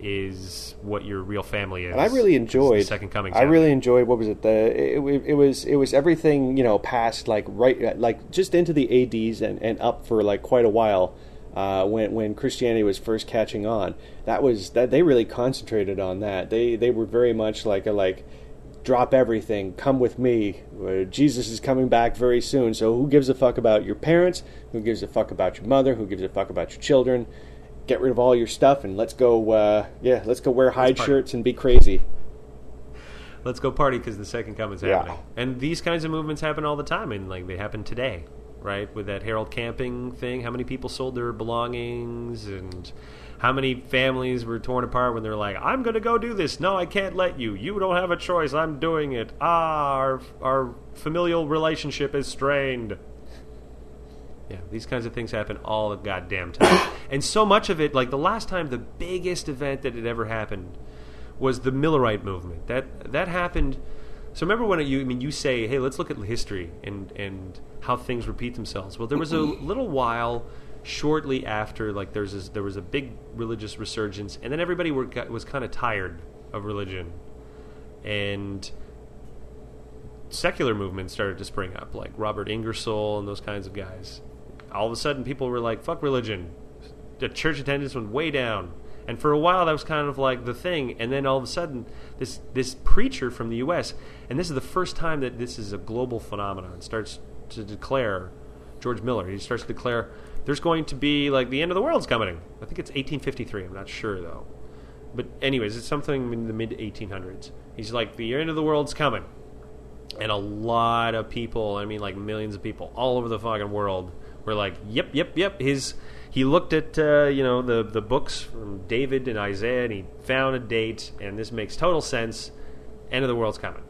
is what your real family is. and I really enjoyed. second coming. I really enjoyed. What was it? The it, it, it was it was everything you know past like right like just into the ads and, and up for like quite a while. Uh, when when Christianity was first catching on, that was that they really concentrated on that. They they were very much like a like drop everything, come with me. Uh, Jesus is coming back very soon. So who gives a fuck about your parents? Who gives a fuck about your mother? Who gives a fuck about your children? Get rid of all your stuff and let's go. Uh, yeah, let's go wear hide shirts and be crazy. let's go party because the second coming's Yeah. happening. And these kinds of movements happen all the time, and like they happen today, right? With that Harold Camping thing, how many people sold their belongings, and how many families were torn apart when they're like, "I'm going to go do this. No, I can't let you. You don't have a choice. I'm doing it. Ah, our our familial relationship is strained." Yeah, these kinds of things happen all the goddamn time. And so much of it, like the last time, the biggest event that had ever happened was the Millerite movement. That that happened. So remember when you I mean you say, hey, let's look at history and and how things repeat themselves. Well, there was a little while shortly after, like there's this, there was a big religious resurgence, and then everybody were, was kind of tired of religion, and secular movements started to spring up, like Robert Ingersoll and those kinds of guys. All of a sudden, people were like, "Fuck religion." The church attendance went way down, and for a while, that was kind of like the thing. And then all of a sudden, this this preacher from the U.S. and this is the first time that this is a global phenomenon starts to declare. George Miller, he starts to declare there's going to be like the end of the world's coming. I think it's 1853. I'm not sure though. But anyways, it's something in the mid 1800s. He's like the end of the world's coming and a lot of people i mean like millions of people all over the fucking world were like yep yep yep his he looked at uh, you know the the books from david and isaiah and he found a date and this makes total sense. End of the world's coming.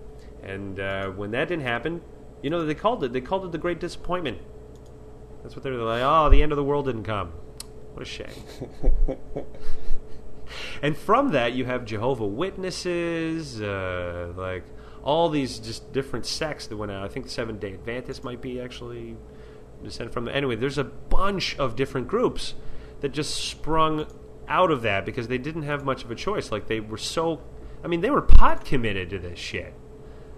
And uh, when that didn't happen you know they called it they called it the great disappointment. That's what they're like oh the end of the world didn't come. What a shame. And from that you have jehovah witnesses uh, like all these just different sects that went out. I think the seventh day adventist might be actually descended from anyway there's a bunch of different groups that just sprung out of that because they didn't have much of a choice. Like they were so i mean they were pot committed to this shit.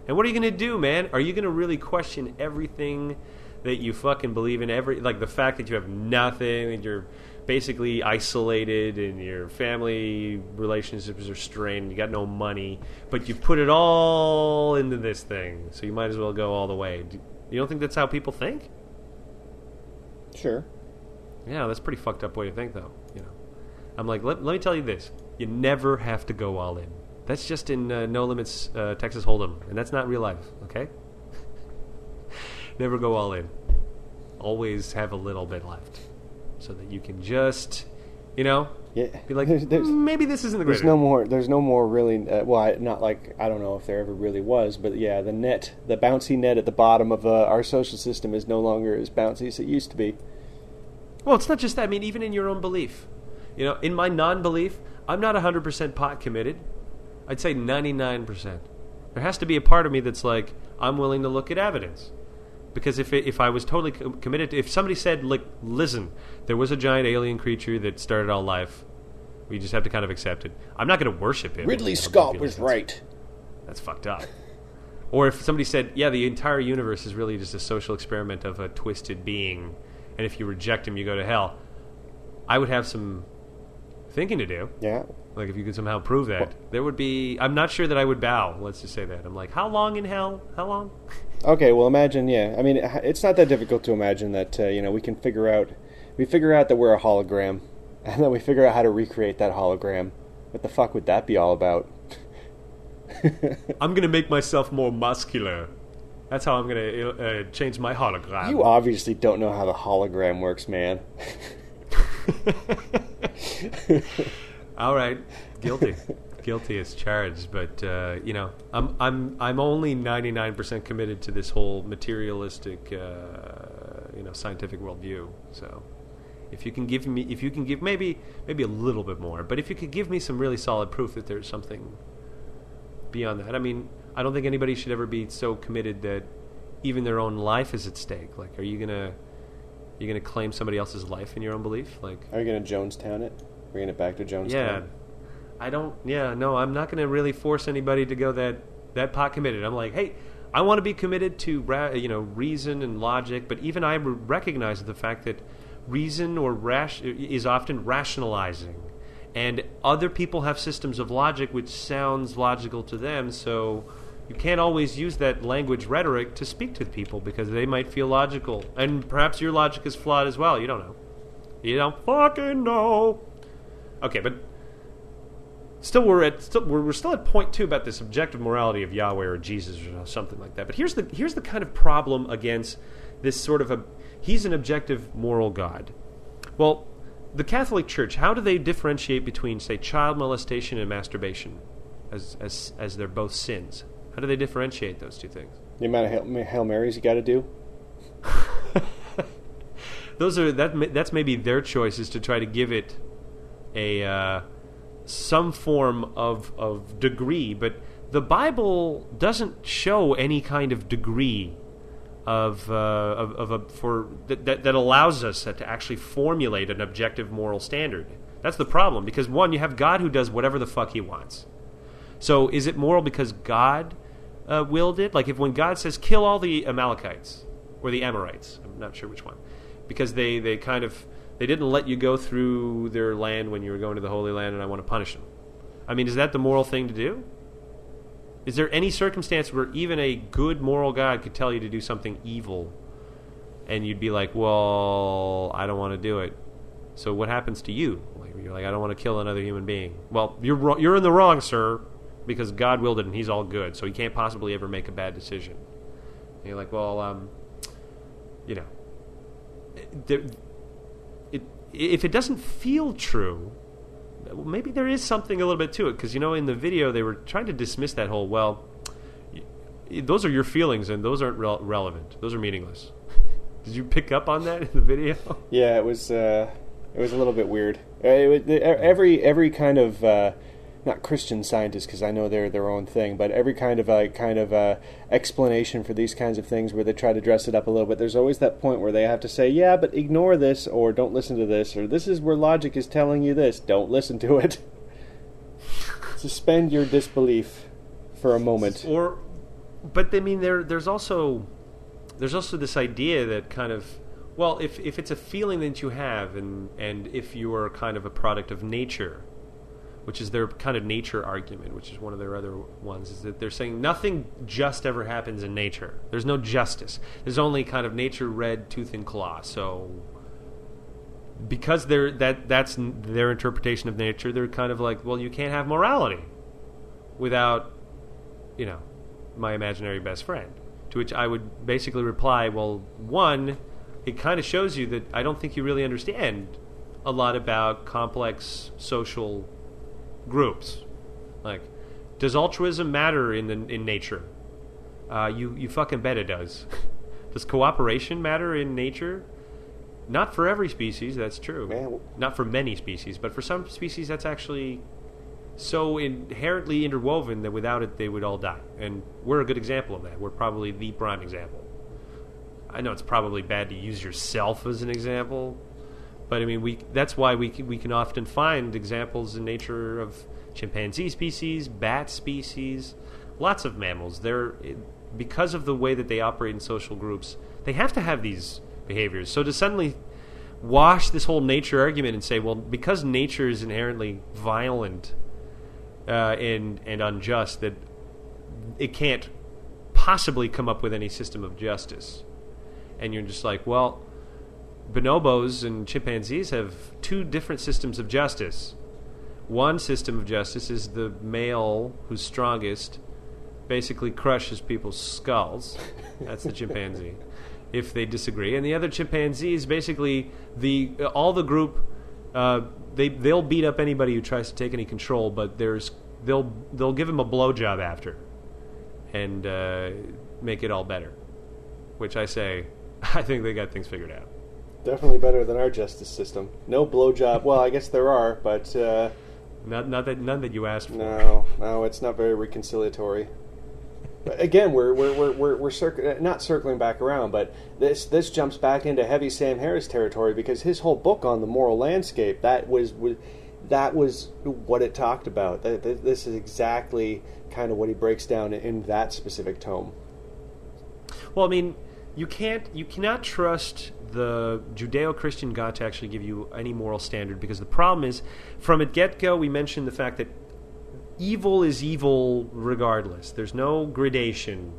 And what are you going to do man? Are you going to really question everything that you fucking believe in? Every like the fact that you have nothing and you're basically isolated and your family relationships are strained you got no money but you put it all into this thing. So you might as well go all the way. You don't think that's how people think Sure. yeah that's a pretty fucked up way to think though you know i'm like let, let me tell you this you never have to go all in that's just in uh, no limits uh, texas hold'em and that's not real life okay never go all in always have a little bit left so that you can just you know Yeah. be like There's- there's- "Mm, maybe this isn't the There's no more. There's no more really. Uh, well, I, not like I don't know if there ever really was, but yeah, the net, the bouncy net at the bottom of uh, our social system is no longer as bouncy as it used to be. Well, it's not just that. I mean, even in your own belief. You know, in my non belief, I'm not 100% pot committed. I'd say 99%. There has to be a part of me that's like, I'm willing to look at evidence. Because if, it, if I was totally com- committed, to, if somebody said, like, listen, there was a giant alien creature that started all life, we just have to kind of accept it. I'm not going to worship him. Ridley Scott was right. That's fucked up. Or if somebody said, yeah, the entire universe is really just a social experiment of a twisted being, and if you reject him, you go to hell, I would have some thinking to do. Yeah. Like, if you could somehow prove that, there would be. I'm not sure that I would bow, let's just say that. I'm like, how long in hell? How long? Okay. Well, imagine. Yeah. I mean, it's not that difficult to imagine that uh, you know we can figure out. We figure out that we're a hologram, and then we figure out how to recreate that hologram. What the fuck would that be all about? I'm going to make myself more muscular. That's how I'm going to uh, change my hologram. You obviously don't know how the hologram works, man. All right, guilty, guilty as charged. But uh, you know, I'm I'm I'm only 99% committed to this whole materialistic, uh, you know, scientific worldview. So, if you can give me, if you can give maybe maybe a little bit more, but if you could give me some really solid proof that there's something beyond that, I mean, I don't think anybody should ever be so committed that even their own life is at stake. Like, are you gonna you gonna claim somebody else's life in your own belief? Like, Are you gonna Jonestown it? Bring it back to Jonestown. yeah, I don't. Yeah, no, I'm not going to really force anybody to go that that pot committed. I'm like, hey, I want to be committed to ra- you know reason and logic, but even I recognize the fact that reason or rash is often rationalizing, and other people have systems of logic which sounds logical to them. So, You can't always use that language rhetoric to speak to people because they might feel logical, and perhaps your logic is flawed as well. You don't know. You don't fucking know. Okay, but still, we're at still we're, we're still at point two about this objective morality of Yahweh or Jesus or something like that. But here's the here's the kind of problem against this sort of a he's an objective moral God. Well, the Catholic Church, how do they differentiate between, say, child molestation and masturbation, as as as they're both sins? How do they differentiate those two things? The amount of Hail, Marys you got to do. those are that that's maybe their choice is to try to give it a uh, some form of of degree, but the Bible doesn't show any kind of degree of, uh, of, of a, for that, that allows us to actually formulate an objective moral standard. That's the problem because one, you have God who does whatever the fuck he wants. So is it moral because God uh, willed it? Like if when God says kill all the Amalekites or the Amorites, I'm not sure which one, because they they kind of they didn't let you go through their land when you were going to the Holy Land, and I want to punish them. I mean, is that the moral thing to do? Is there any circumstance where even a good moral God could tell you to do something evil and you'd be like, well, I don't want to do it? So what happens to you? Like, you're like, I don't want to kill another human being. Well, you're you're in the wrong, sir, because God willed it and He's all good, so He can't possibly ever make a bad decision. And you're like, well, um, you know, it, if it doesn't feel true, maybe there is something a little bit to it because you know in the video they were trying to dismiss that whole well those are your feelings and those aren't re- relevant. Those are meaningless. Did you pick up on that in the video? Yeah it was uh, it was a little bit weird. It, it, every every kind of uh, not Christian scientists because I know they're their own thing, but every kind of a kind of a explanation for these kinds of things where they try to dress it up a little bit. There's always that point where they have to say, "Yeah, but ignore this," or "Don't listen to this," or "This is where logic is telling you this. Don't listen to it." Suspend your disbelief for a moment. Or, but I mean, there there's also there's also this idea that kind of well, if if it's a feeling that you have, and and if you are kind of a product of nature which is their kind of nature argument, which is one of their other ones, is that they're saying nothing just ever happens in nature. There's no justice. There's only kind of nature red tooth and claw. So because they're that that's their interpretation of nature, they're kind of like, well, you can't have morality without, you know, my imaginary best friend. To which I would basically reply, well, one, it kind of shows you that I don't think you really understand a lot about complex social groups. Like, does altruism matter in the, in nature? Uh, you you fucking bet it does. does cooperation matter in nature? Not for every species, that's true. Man. Not for many species, but for some species, that's actually so inherently interwoven that without it, they would all die. And we're a good example of that. We're probably the prime example. I know it's probably bad to use yourself as an example, but I mean, we that's why we can, we can often find examples in nature of chimpanzee species, bat species, lots of mammals. They're because of the way that they operate in social groups, they have to have these behaviors. So to suddenly wash this whole nature argument and say, well, because nature is inherently violent uh, and and unjust, that it can't possibly come up with any system of justice, and you're just like, well bonobos and chimpanzees have two different systems of justice. One system of justice is the male who's strongest basically crushes people's skulls. That's the chimpanzee. If they disagree, and the other chimpanzee is basically the all the group. Uh, they they'll beat up anybody who tries to take any control, but there's they'll they'll give him a blowjob after, and uh, make it all better. Which I say, I think they got things figured out. Definitely better than our justice system. No blowjob. well, I guess there are, but uh, not, not that none that you asked for. No, no, it's not very reconciliatory. But again, we're we're we're we're, we're circ- not circling back around, but this this jumps back into heavy Sam Harris territory because his whole book on the moral landscape that was, was that was what it talked about. This is exactly kind of what he breaks down in that specific tome. Well, I mean, you can't you cannot trust the Judeo-Christian God to actually give you any moral standard because the problem is from a get-go we mentioned the fact that evil is evil regardless. There's no gradation,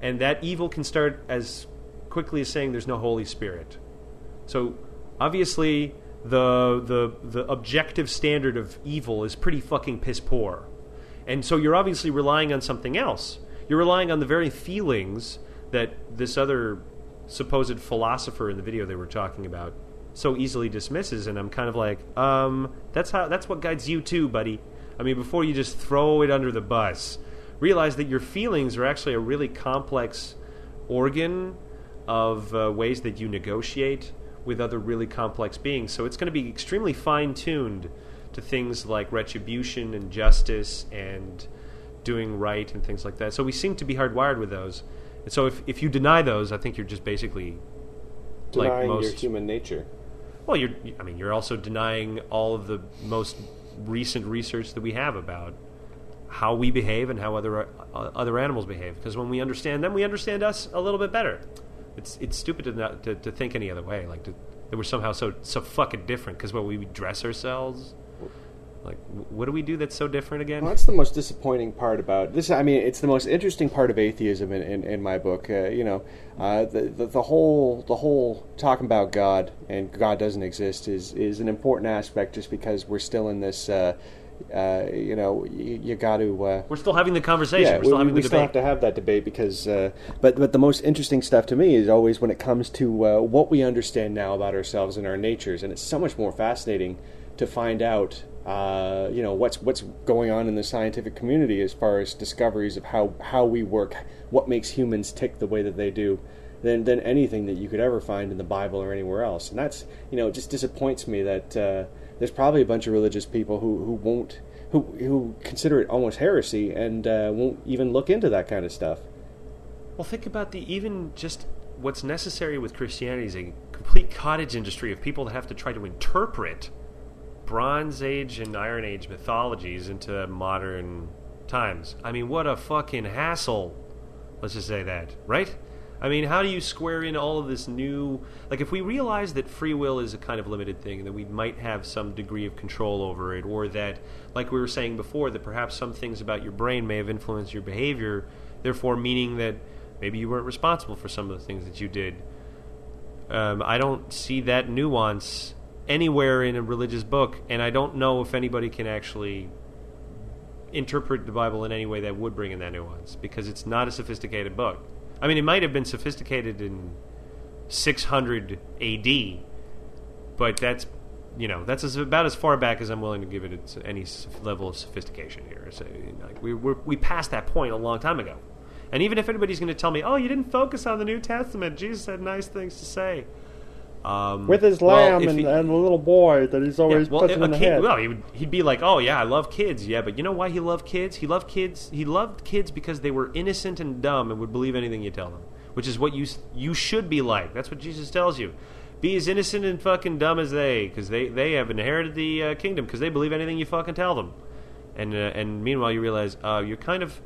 and that evil can start as quickly as saying there's no Holy Spirit. So obviously, the the the objective standard of evil is pretty fucking piss poor, and so you're obviously relying on something else. You're relying on the very feelings that this other supposed philosopher in the video they were talking about so easily dismisses, and I'm kind of like, um, that's how that's what guides you too, buddy. I mean, before you just throw it under the bus, realize that your feelings are actually a really complex organ of uh, ways that you negotiate with other really complex beings. So it's going to be extremely fine tuned to things like retribution and justice and doing right and things like that. So we seem to be hardwired with those. And so if, if you deny those, I think you're just basically Denying like most your human nature. well, you're. I mean, you're also denying all of the most recent research that we have about how we behave and how other uh, other animals behave. Because when we understand them, we understand us a little bit better. It's it's stupid to not to, to think any other way. Like to, that we're somehow so so fucking different. Because what we dress ourselves. Like, what do we do that's so different again? Well, that's the most disappointing part about this. I mean, it's the most interesting part of atheism in, in, in my book. Uh, you know, uh, the, the the whole the whole talking about God and God doesn't exist is is an important aspect just because we're still in this. Uh, uh, you know, you, you got to. Uh, We're still having the conversation. yeah, we're still we, having we the still debate. have to have that debate because, uh, but but the most interesting stuff to me is always when it comes to uh, what we understand now about ourselves and our natures, and it's so much more fascinating to find out, uh, you know, what's what's going on in the scientific community as far as discoveries of how how we work, what makes humans tick the way that they do. Than, than anything that you could ever find in the Bible or anywhere else, and that's you know it just disappoints me that uh, there's probably a bunch of religious people who, who won't who who consider it almost heresy and uh, won't even look into that kind of stuff. Well, think about the even just what's necessary with Christianity is a complete cottage industry of people that have to try to interpret Bronze Age and Iron Age mythologies into modern times. I mean, what a fucking hassle. Let's just say that, right? I mean, how do you square in all of this new. Like, if we realize that free will is a kind of limited thing, and that we might have some degree of control over it, or that, like we were saying before, that perhaps some things about your brain may have influenced your behavior, therefore meaning that maybe you weren't responsible for some of the things that you did. Um, I don't see that nuance anywhere in a religious book, and I don't know if anybody can actually interpret the Bible in any way that would bring in that nuance because it's not a sophisticated book. I mean, it might have been sophisticated in 600 AD, but that's you know that's about as far back as I'm willing to give it any level of sophistication here. So, like, we we passed that point a long time ago. And even if anybody's going to tell me, "Oh, you didn't focus on the New Testament. Jesus had nice things to say," um, With his lamb if and, he- and the little boy that he's yeah, always well, punching in the kid, head. well, he would, he'd be like, "Oh yeah, I love kids." Yeah, but you know why he loved kids? He loved kids. He loved kids because they were innocent and dumb and would believe anything you tell them, which is what you you should be like. That's what Jesus tells you. Be as innocent and fucking dumb as they, because they they have inherited the uh, kingdom because they believe anything you fucking tell them. And uh, and meanwhile, you realize uh, you're kind of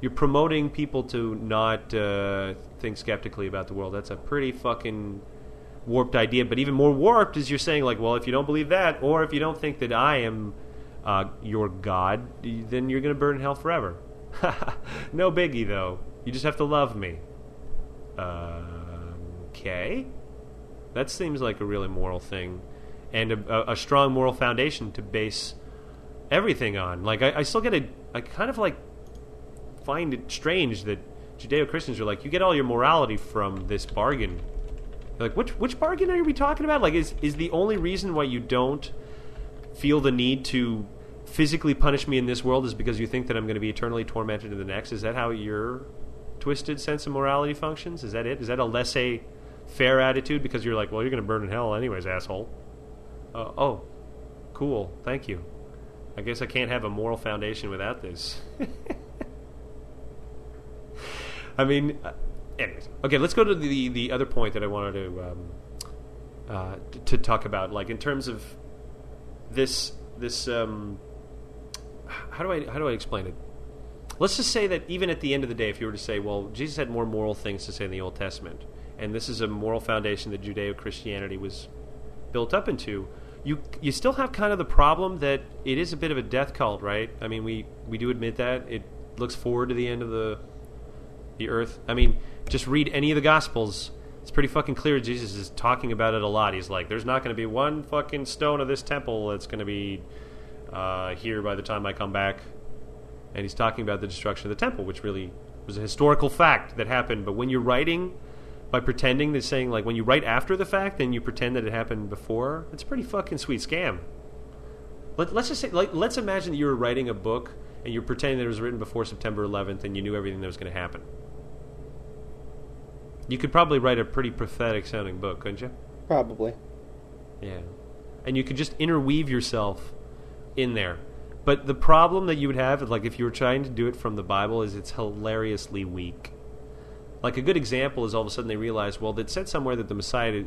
you're promoting people to not uh, think skeptically about the world. That's a pretty fucking warped idea. But even more warped is you're saying like, well, if you don't believe that, or if you don't think that I am uh, your God, then you're going to burn in hell forever. no biggie though. You just have to love me. Um, Okay. That seems like a really moral thing, and a, a, strong moral foundation to base everything on. Like I, I still get a, I kind of like find it strange that Judeo Christians are like, you get all your morality from this bargain. Like, which which bargain are we talking about? Like, is is the only reason why you don't feel the need to physically punish me in this world is because you think that I'm going to be eternally tormented in the next? Is that how your twisted sense of morality functions? Is that it? Is that a laissez fair attitude because you're like, well, you're going to burn in hell anyways, asshole? Uh, oh, cool. Thank you. I guess I can't have a moral foundation without this. I mean, anyways. Okay, let's go to the the other point that I wanted to um, uh, to talk about, like in terms of this this. Um, how do I how do I explain it? Let's just say that even at the end of the day, if you were to say, well, Jesus had more moral things to say in the Old Testament, and this is a moral foundation that Judeo Christianity was built up into, you you still have kind of the problem that it is a bit of a death cult, right? I mean, we we do admit that it looks forward to the end of the the earth. I mean, just read any of the gospels. It's pretty fucking clear Jesus is talking about it a lot. He's like, "There's not going to be one fucking stone of this temple that's going to be uh, here by the time I come back." And he's talking about the destruction of the temple, which really was a historical fact that happened. But when you're writing by pretending that saying like when you write after the fact and you pretend that it happened before, it's a pretty fucking sweet scam. Let, us just say, like, let's imagine that you were writing a book and you're pretending that it was written before September 11th and you knew everything that was going to happen. You could probably write a pretty prophetic sounding book, couldn't you? Probably. Yeah. And you could just interweave yourself in there. But the problem that you would have, like if you were trying to do it from the Bible, is it's hilariously weak. Like a good example is all of a sudden they realize, well, it said somewhere that the Messiah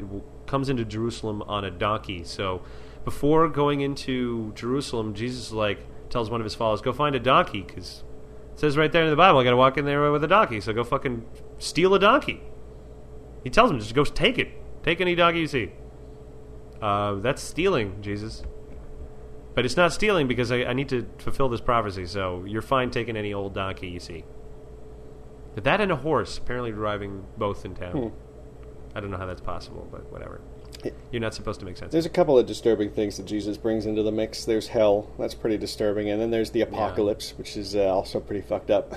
comes into Jerusalem on a donkey. So before going into Jerusalem, Jesus like tells one of his followers, "Go find a donkey," because it says right there in the Bible, I got to walk in there with a donkey. So go fucking steal a donkey. He tells him, just go take it. Take any donkey you see. Uh, that's stealing, Jesus. But it's not stealing because I, I, need to fulfill this prophecy. So you're fine taking any old donkey you see. But that and a horse, apparently driving both in town. Hmm. I don't know how that's possible, but whatever. You're not supposed to make sense. There's a couple of disturbing things that Jesus brings into the mix. There's hell, that's pretty disturbing, and then there's the apocalypse, yeah. which is uh, also pretty fucked up.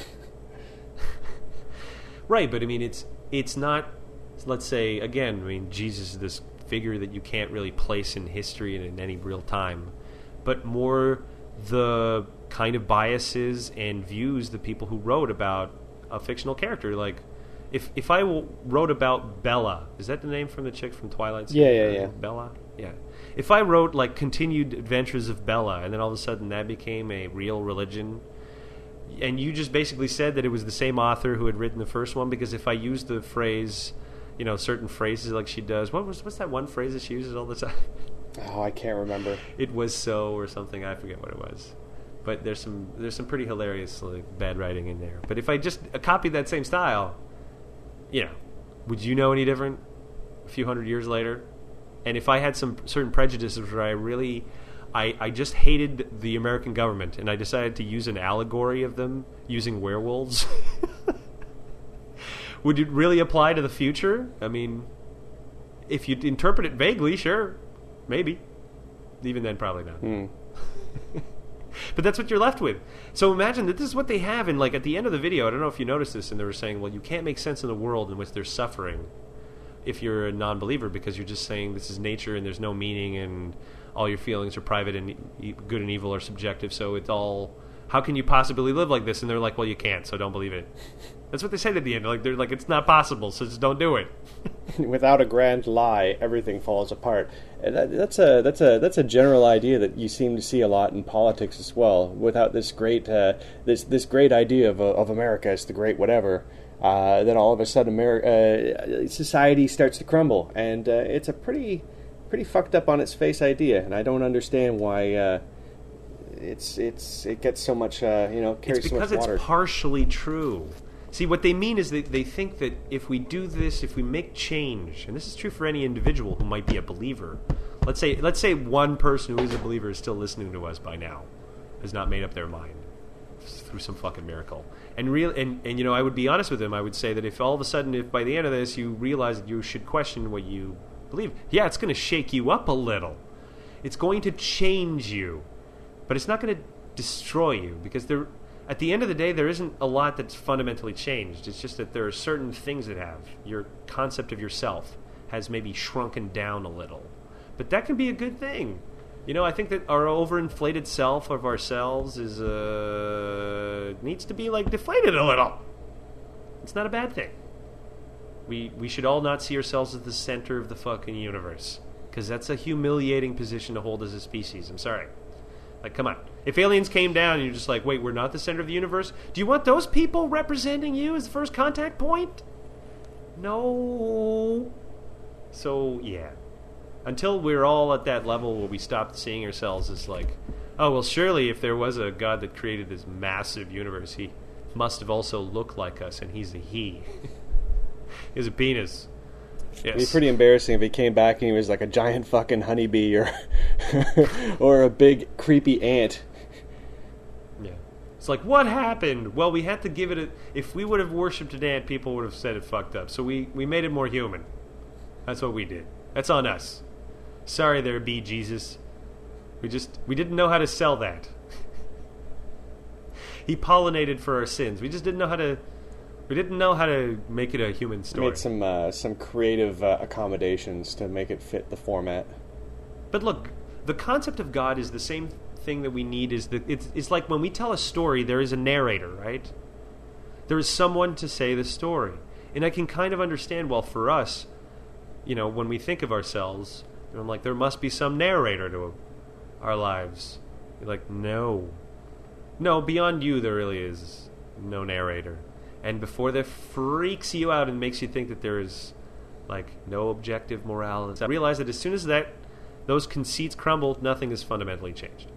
right, but I mean, it's it's not. Let's say again, I mean, Jesus is this figure that you can't really place in history and in any real time but more the kind of biases and views the people who wrote about a fictional character. Like, if if I wrote about Bella, is that the name from the chick from Twilight? Yeah, yeah, yeah. Bella. Yeah. If I wrote like continued adventures of Bella, and then all of a sudden that became a real religion, and you just basically said that it was the same author who had written the first one, because if I used the phrase, you know, certain phrases like she does, what was what's that one phrase that she uses all the time? Oh, I can't remember. It was so or something. I forget what it was. But there's some there's some pretty hilarious like, bad writing in there. But if I just uh, copied that same style, you know, would you know any different? A few hundred years later, and if I had some certain prejudices where I really, I I just hated the American government, and I decided to use an allegory of them using werewolves. would it really apply to the future? I mean, if you interpret it vaguely, sure. Maybe. Even then, probably not. Mm. but that's what you're left with. So imagine that this is what they have, and like at the end of the video, I don't know if you noticed this, and they were saying, well, you can't make sense of the world in which there's suffering if you're a non-believer because you're just saying this is nature and there's no meaning and all your feelings are private and good and evil are subjective. So it's all how can you possibly live like this? And they're like, well, you can't, so don't believe it. That's what they say at the end. Like they're like, it's not possible, so just don't do it. Without a grand lie, everything falls apart. That, that's a that's a that's a general idea that you seem to see a lot in politics as well. Without this great uh, this this great idea of of America as the great whatever, uh, then all of a sudden America, uh, society starts to crumble, and uh, it's a pretty pretty fucked up on its face idea. And I don't understand why uh, it's it's it gets so much uh, you know carries it's because so much water. it's partially true. See, what they mean is that they think that if we do this, if we make change, and this is true for any individual who might be a believer. Let's say, let's say one person who is a believer is still listening to us by now, has not made up their mind through some fucking miracle. And real, and, and you know, I would be honest with them. I would say that if all of a sudden, if by the end of this you realize that you should question what you believe, yeah, it's going to shake you up a little. It's going to change you, but it's not going to destroy you because there at the end of the day, there isn't a lot that's fundamentally changed. It's just that there are certain things that have. Your concept of yourself has maybe shrunken down a little. But that can be a good thing. You know, I think that our overinflated self of ourselves is uh, needs to be like deflated a little. It's not a bad thing. We we should all not see ourselves as the center of the fucking universe because that's a humiliating position to hold as a species. I'm sorry. Like, come on. If aliens came down and you're just like, wait, we're not the center of the universe, do you want those people representing you as the first contact point? No. So, yeah. Until we're all at that level where we stop seeing ourselves as like, oh, well, surely if there was a God that created this massive universe, he must have also looked like us, and he's a he. he has a penis. Yes. It'd be pretty embarrassing if he came back and he was like a giant fucking honeybee or or a big creepy ant. Yeah. It's like, what happened? Well, we had to give it a. If we would have worshipped an ant, people would have said it fucked up. So we, we made it more human. That's what we did. That's on us. Sorry there, be Jesus. We just we didn't know how to sell that. he pollinated for our sins. We just didn't know how to. We didn't know how to make it a human story. We made some uh, some creative uh, accommodations to make it fit the format. But look, the concept of God is the same thing that we need. Is that it's it's like when we tell a story, there is a narrator, right? There is someone to say the story, and I can kind of understand. Well, for us, you know, when we think of ourselves, I'm like, there must be some narrator to our lives. You're like, no, no, beyond you, there really is no narrator. And before that freaks you out and makes you think that there is like no objective morality, I realize that as soon as that those conceits crumble, nothing has fundamentally changed.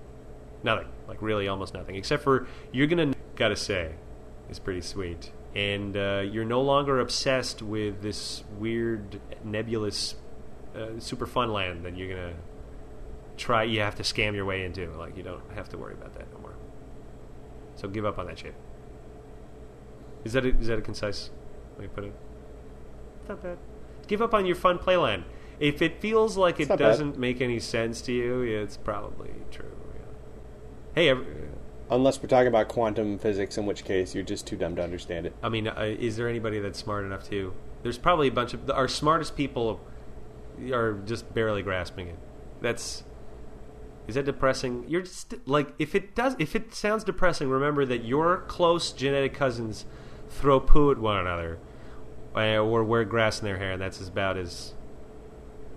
Nothing, like really, almost nothing, except for you're gonna gotta say, it's pretty sweet, and uh, you're no longer obsessed with this weird nebulous uh, super fun land that you're gonna try. You have to scam your way into. Like you don't have to worry about that no more. So give up on that shit. Is that a, is that a concise way to put it? Not bad. Give up on your fun playland. If it feels like it not bad. doesn't make any sense to you, it's probably true. Yeah. Hey, ev- Unless we're talking about quantum physics, in which case you're just too dumb to understand it. I mean, uh, is there anybody that's smart enough to? There's probably a bunch of our smartest people are just barely grasping it. That's is that depressing? You're just like if it does if it sounds depressing, remember that your close genetic cousins throw poo at one another uh, or wear grass in their hair, and that's about as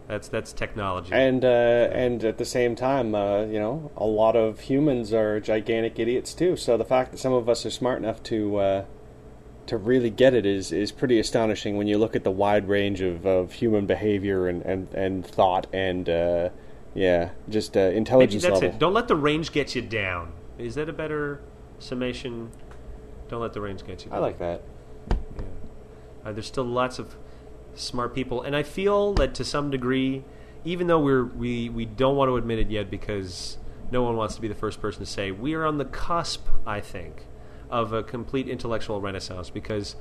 that's that's technology. And uh, and at the same time, uh, you know, a lot of humans are gigantic idiots too. So the fact that some of us are smart enough to uh, to really get it is is pretty astonishing when you look at the wide range of, of human behavior and, and, and thought and uh, yeah, just uh, Maybe intelligence that's level. it. Don't let the range get you down. Is that a better summation? Don't let the range get you. I like that. Yeah. Uh, there's still lots of smart people, and I feel that to some degree, even though we're we we don't want to admit it yet because no one wants to be the first person to say we are on the cusp. I think of a complete intellectual renaissance because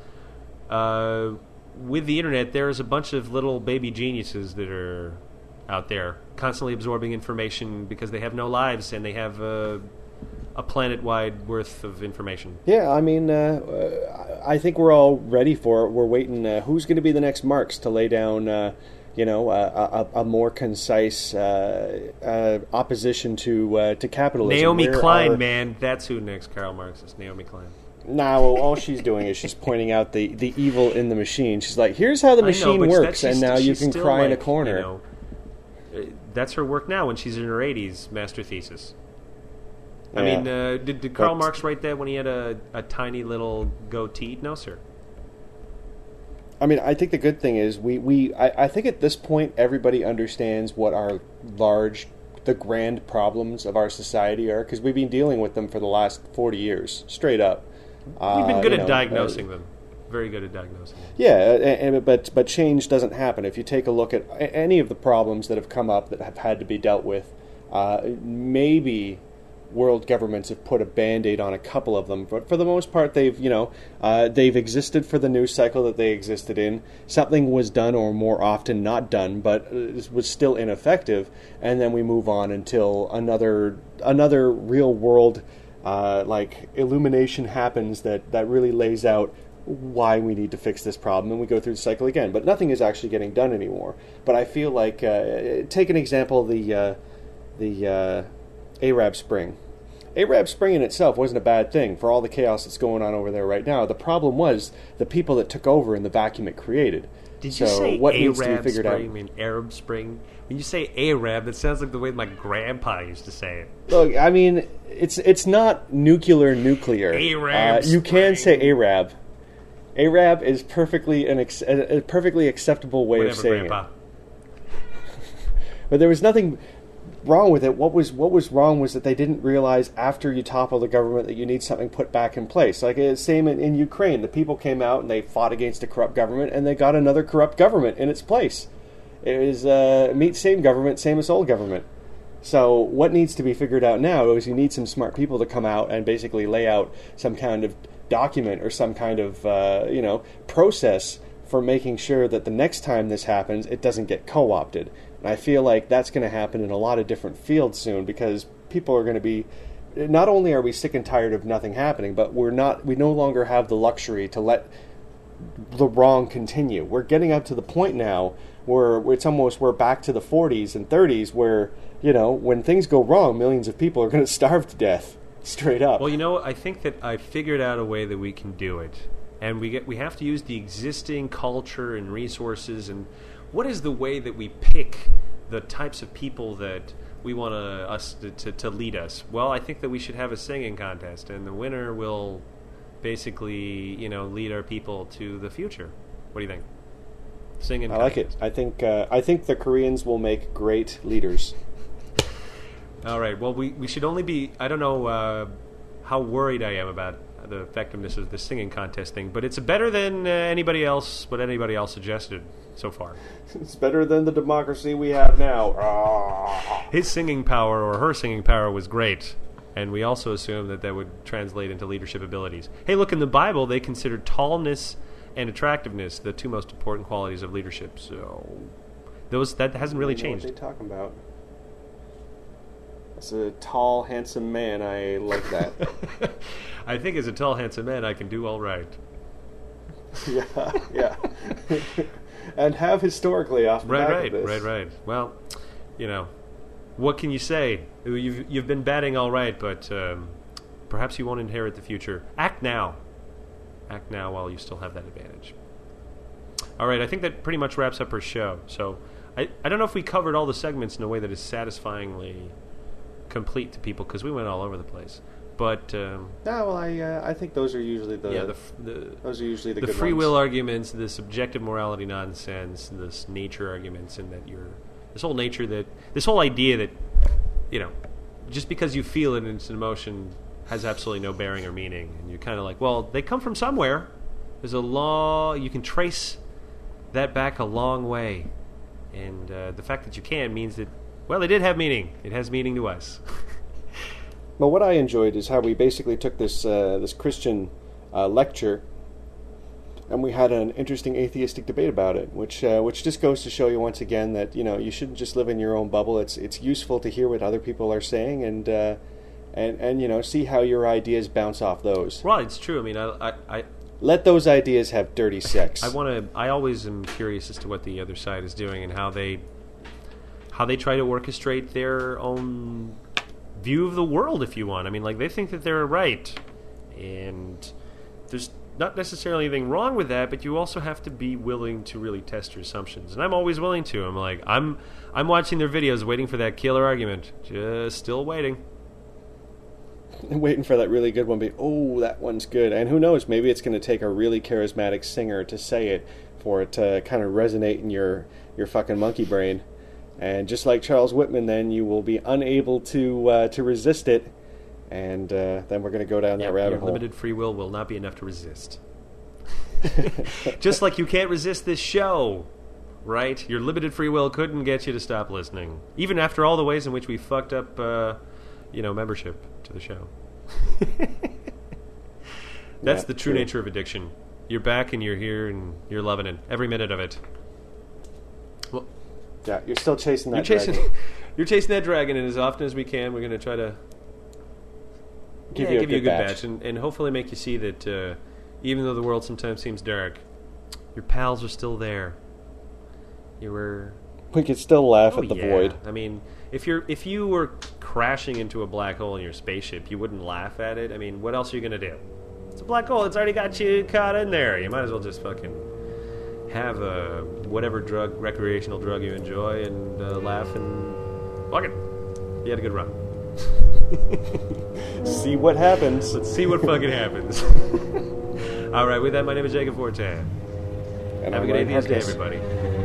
uh, with the internet, there is a bunch of little baby geniuses that are out there constantly absorbing information because they have no lives and they have a, a planet wide worth of information. Yeah, I mean, uh, uh, I think we're all ready for it. We're waiting. Uh, who's going to be the next Marx to lay down, uh, you know, a, a, a more concise uh, uh, opposition to uh, to capitalism? Naomi Where Klein, are- man, that's who next Karl Marx is. Naomi Klein. Nah, well, all she's doing is she's pointing out the, the evil in the machine. She's like, "Here's how the I know, machine works," and now you can cry in a corner. You know, that's her work now when she's in her 80s, master thesis. I Yeah. mean, uh, did, did Karl But- Marx write that when he had a, a tiny little goatee? No, sir. I mean, I think the good thing is we, we I, I think at this point everybody understands what our large, the grand problems of our society are because we've been dealing with them for the last forty years, straight up. We've been Uh, good at know, diagnosing uh, them. Very good at diagnosing them. Yeah, and, and- but but change doesn't happen if you take a look at any of the problems that have come up that have had to be dealt with. Uh, maybe world governments have put a band-aid on a couple of them, but for the most part, they've you know uh, they've existed for the news cycle that they existed in. Something was done, or more often not done, but uh, was still ineffective, and then we move on until another another real world uh, like illumination happens that that really lays out why we need to fix this problem, and we go through the cycle again. But nothing is actually getting done anymore. But I feel like uh, take an example the uh, the uh, Arab Spring. Arab Spring in itself wasn't a bad thing for all the chaos that's going on over there right now. The problem was the people that took over and the vacuum it created. Did so you say what Arab needs to be figured Spring? I out? mean, Arab Spring. When you say Arab, that sounds like the way my grandpa used to say it. Look, I mean, it's it's not nuclear nuclear. Arab Uh, you can say Arab. Arab is perfectly an ex- a perfectly acceptable way of saying grandpa. it. But there was nothing wrong with it. What was what was wrong was that they didn't realize after you topple the government that you need something put back in place. Like same in, in Ukraine, the people came out and they fought against a corrupt government, and they got another corrupt government in its place. It is uh, meet same government, same as old government. So what needs to be figured out now is you need some smart people to come out and basically lay out some kind of document or some kind of uh, you know process for making sure that the next time this happens, it doesn't get co-opted. And I feel like that's going to happen in a lot of different fields soon because people are going to be. Not only are we sick and tired of nothing happening, but we're not. We no longer have the luxury to let the wrong continue. We're getting up to the point now where it's almost we're back to the 40s and 30s where you know when things go wrong, millions of people are going to starve to death straight up. Well, you know, I think that I figured out a way that we can do it, and we get we have to use the existing culture and resources. And what is the way that we pick the types of people that we want to, us to, to, to lead us? Well, I think that we should have a singing contest, and the winner will basically, you know, lead our people to the future. What do you think? Singing. I like it. I think uh, I think the Koreans will make great leaders. All right. Well, we, we should only be. I don't know uh, how worried I am about the effectiveness of the singing contest thing, but it's better than uh, anybody else. What anybody else suggested so far. It's better than the democracy we have now. Ah. His singing power or her singing power was great, and we also assume that that would translate into leadership abilities. Hey, look in the Bible, they considered tallness and attractiveness the two most important qualities of leadership. So those that hasn't really changed. What they talking about? As a tall, handsome man, I like that. I think as a tall, handsome man, I can do all right. yeah, yeah. and have historically off the Right, back right, of this. right, right. Well, you know, what can you say? You've you've been batting all right, but um, perhaps you won't inherit the future. Act now. Act now while you still have that advantage. All right, I think that pretty much wraps up our show. So, I I don't know if we covered all the segments in a way that is satisfyingly complete to people because we went all over the place. But um, No, well, I uh, I think those are usually the, yeah, the the those are usually the, the free ones. will arguments, the subjective morality nonsense, this nature arguments, and that you're this whole nature that this whole idea that you know just because you feel it and it's an emotion has absolutely no bearing or meaning, and you're kind of like, well, they come from somewhere. There's a law you can trace that back a long way, and uh, the fact that you can means that well, they did have meaning. It has meaning to us. Well, what I enjoyed is how we basically took this uh, this Christian uh, lecture, and we had an interesting atheistic debate about it, which uh, which just goes to show you once again that you know you shouldn't just live in your own bubble. It's it's useful to hear what other people are saying and uh, and and you know see how your ideas bounce off those. well, it's true. I mean, I, I, I Let those ideas have dirty sex. I want to. I always am curious as to what the other side is doing and how they how they try to orchestrate their own view of the world. If you want, I mean, like they think that they're right, and there's not necessarily anything wrong with that. But you also have to be willing to really test your assumptions, and I'm always willing to. I'm like, I'm I'm watching their videos, waiting for that killer argument, just still waiting. waiting for that really good one. Be oh, that one's good. And who knows? Maybe it's going to take a really charismatic singer to say it for it to kind of resonate in your your fucking monkey brain. And just like Charles Whitman, then you will be unable to uh, to resist it. And uh, then we're going to go down that rabbit your hole. limited free will will not be enough to resist. Just like you can't resist this show, right? Your limited free will couldn't get you to stop listening, even after all the ways in which we fucked up, uh, you know, membership to the show. That's Yeah, the true true. nature of addiction. You're back and you're here and you're loving it every minute of it. Yeah, you're still chasing that. you're chasing, dragon. you're chasing that dragon, and as often as we can, we're going to try to Give yeah, you a give you a good batch. batch, and, and hopefully make you see that uh, even though the world sometimes seems dark, your pals are still there. You were We could still laugh oh, at the yeah. void. I mean, if you're if you were crashing into a black hole in your spaceship, you wouldn't laugh at it. I mean, what else are you gonna do? It's a black hole. It's already got you caught in there. You might as well just fucking have a whatever drug, recreational drug you enjoy, and uh, laugh and fuck it. You had a good run. See what happens. Let's see what fucking happens. All right, with that, my name is Jacob Fortin. And Have a I'm good Ryan atheist day, everybody.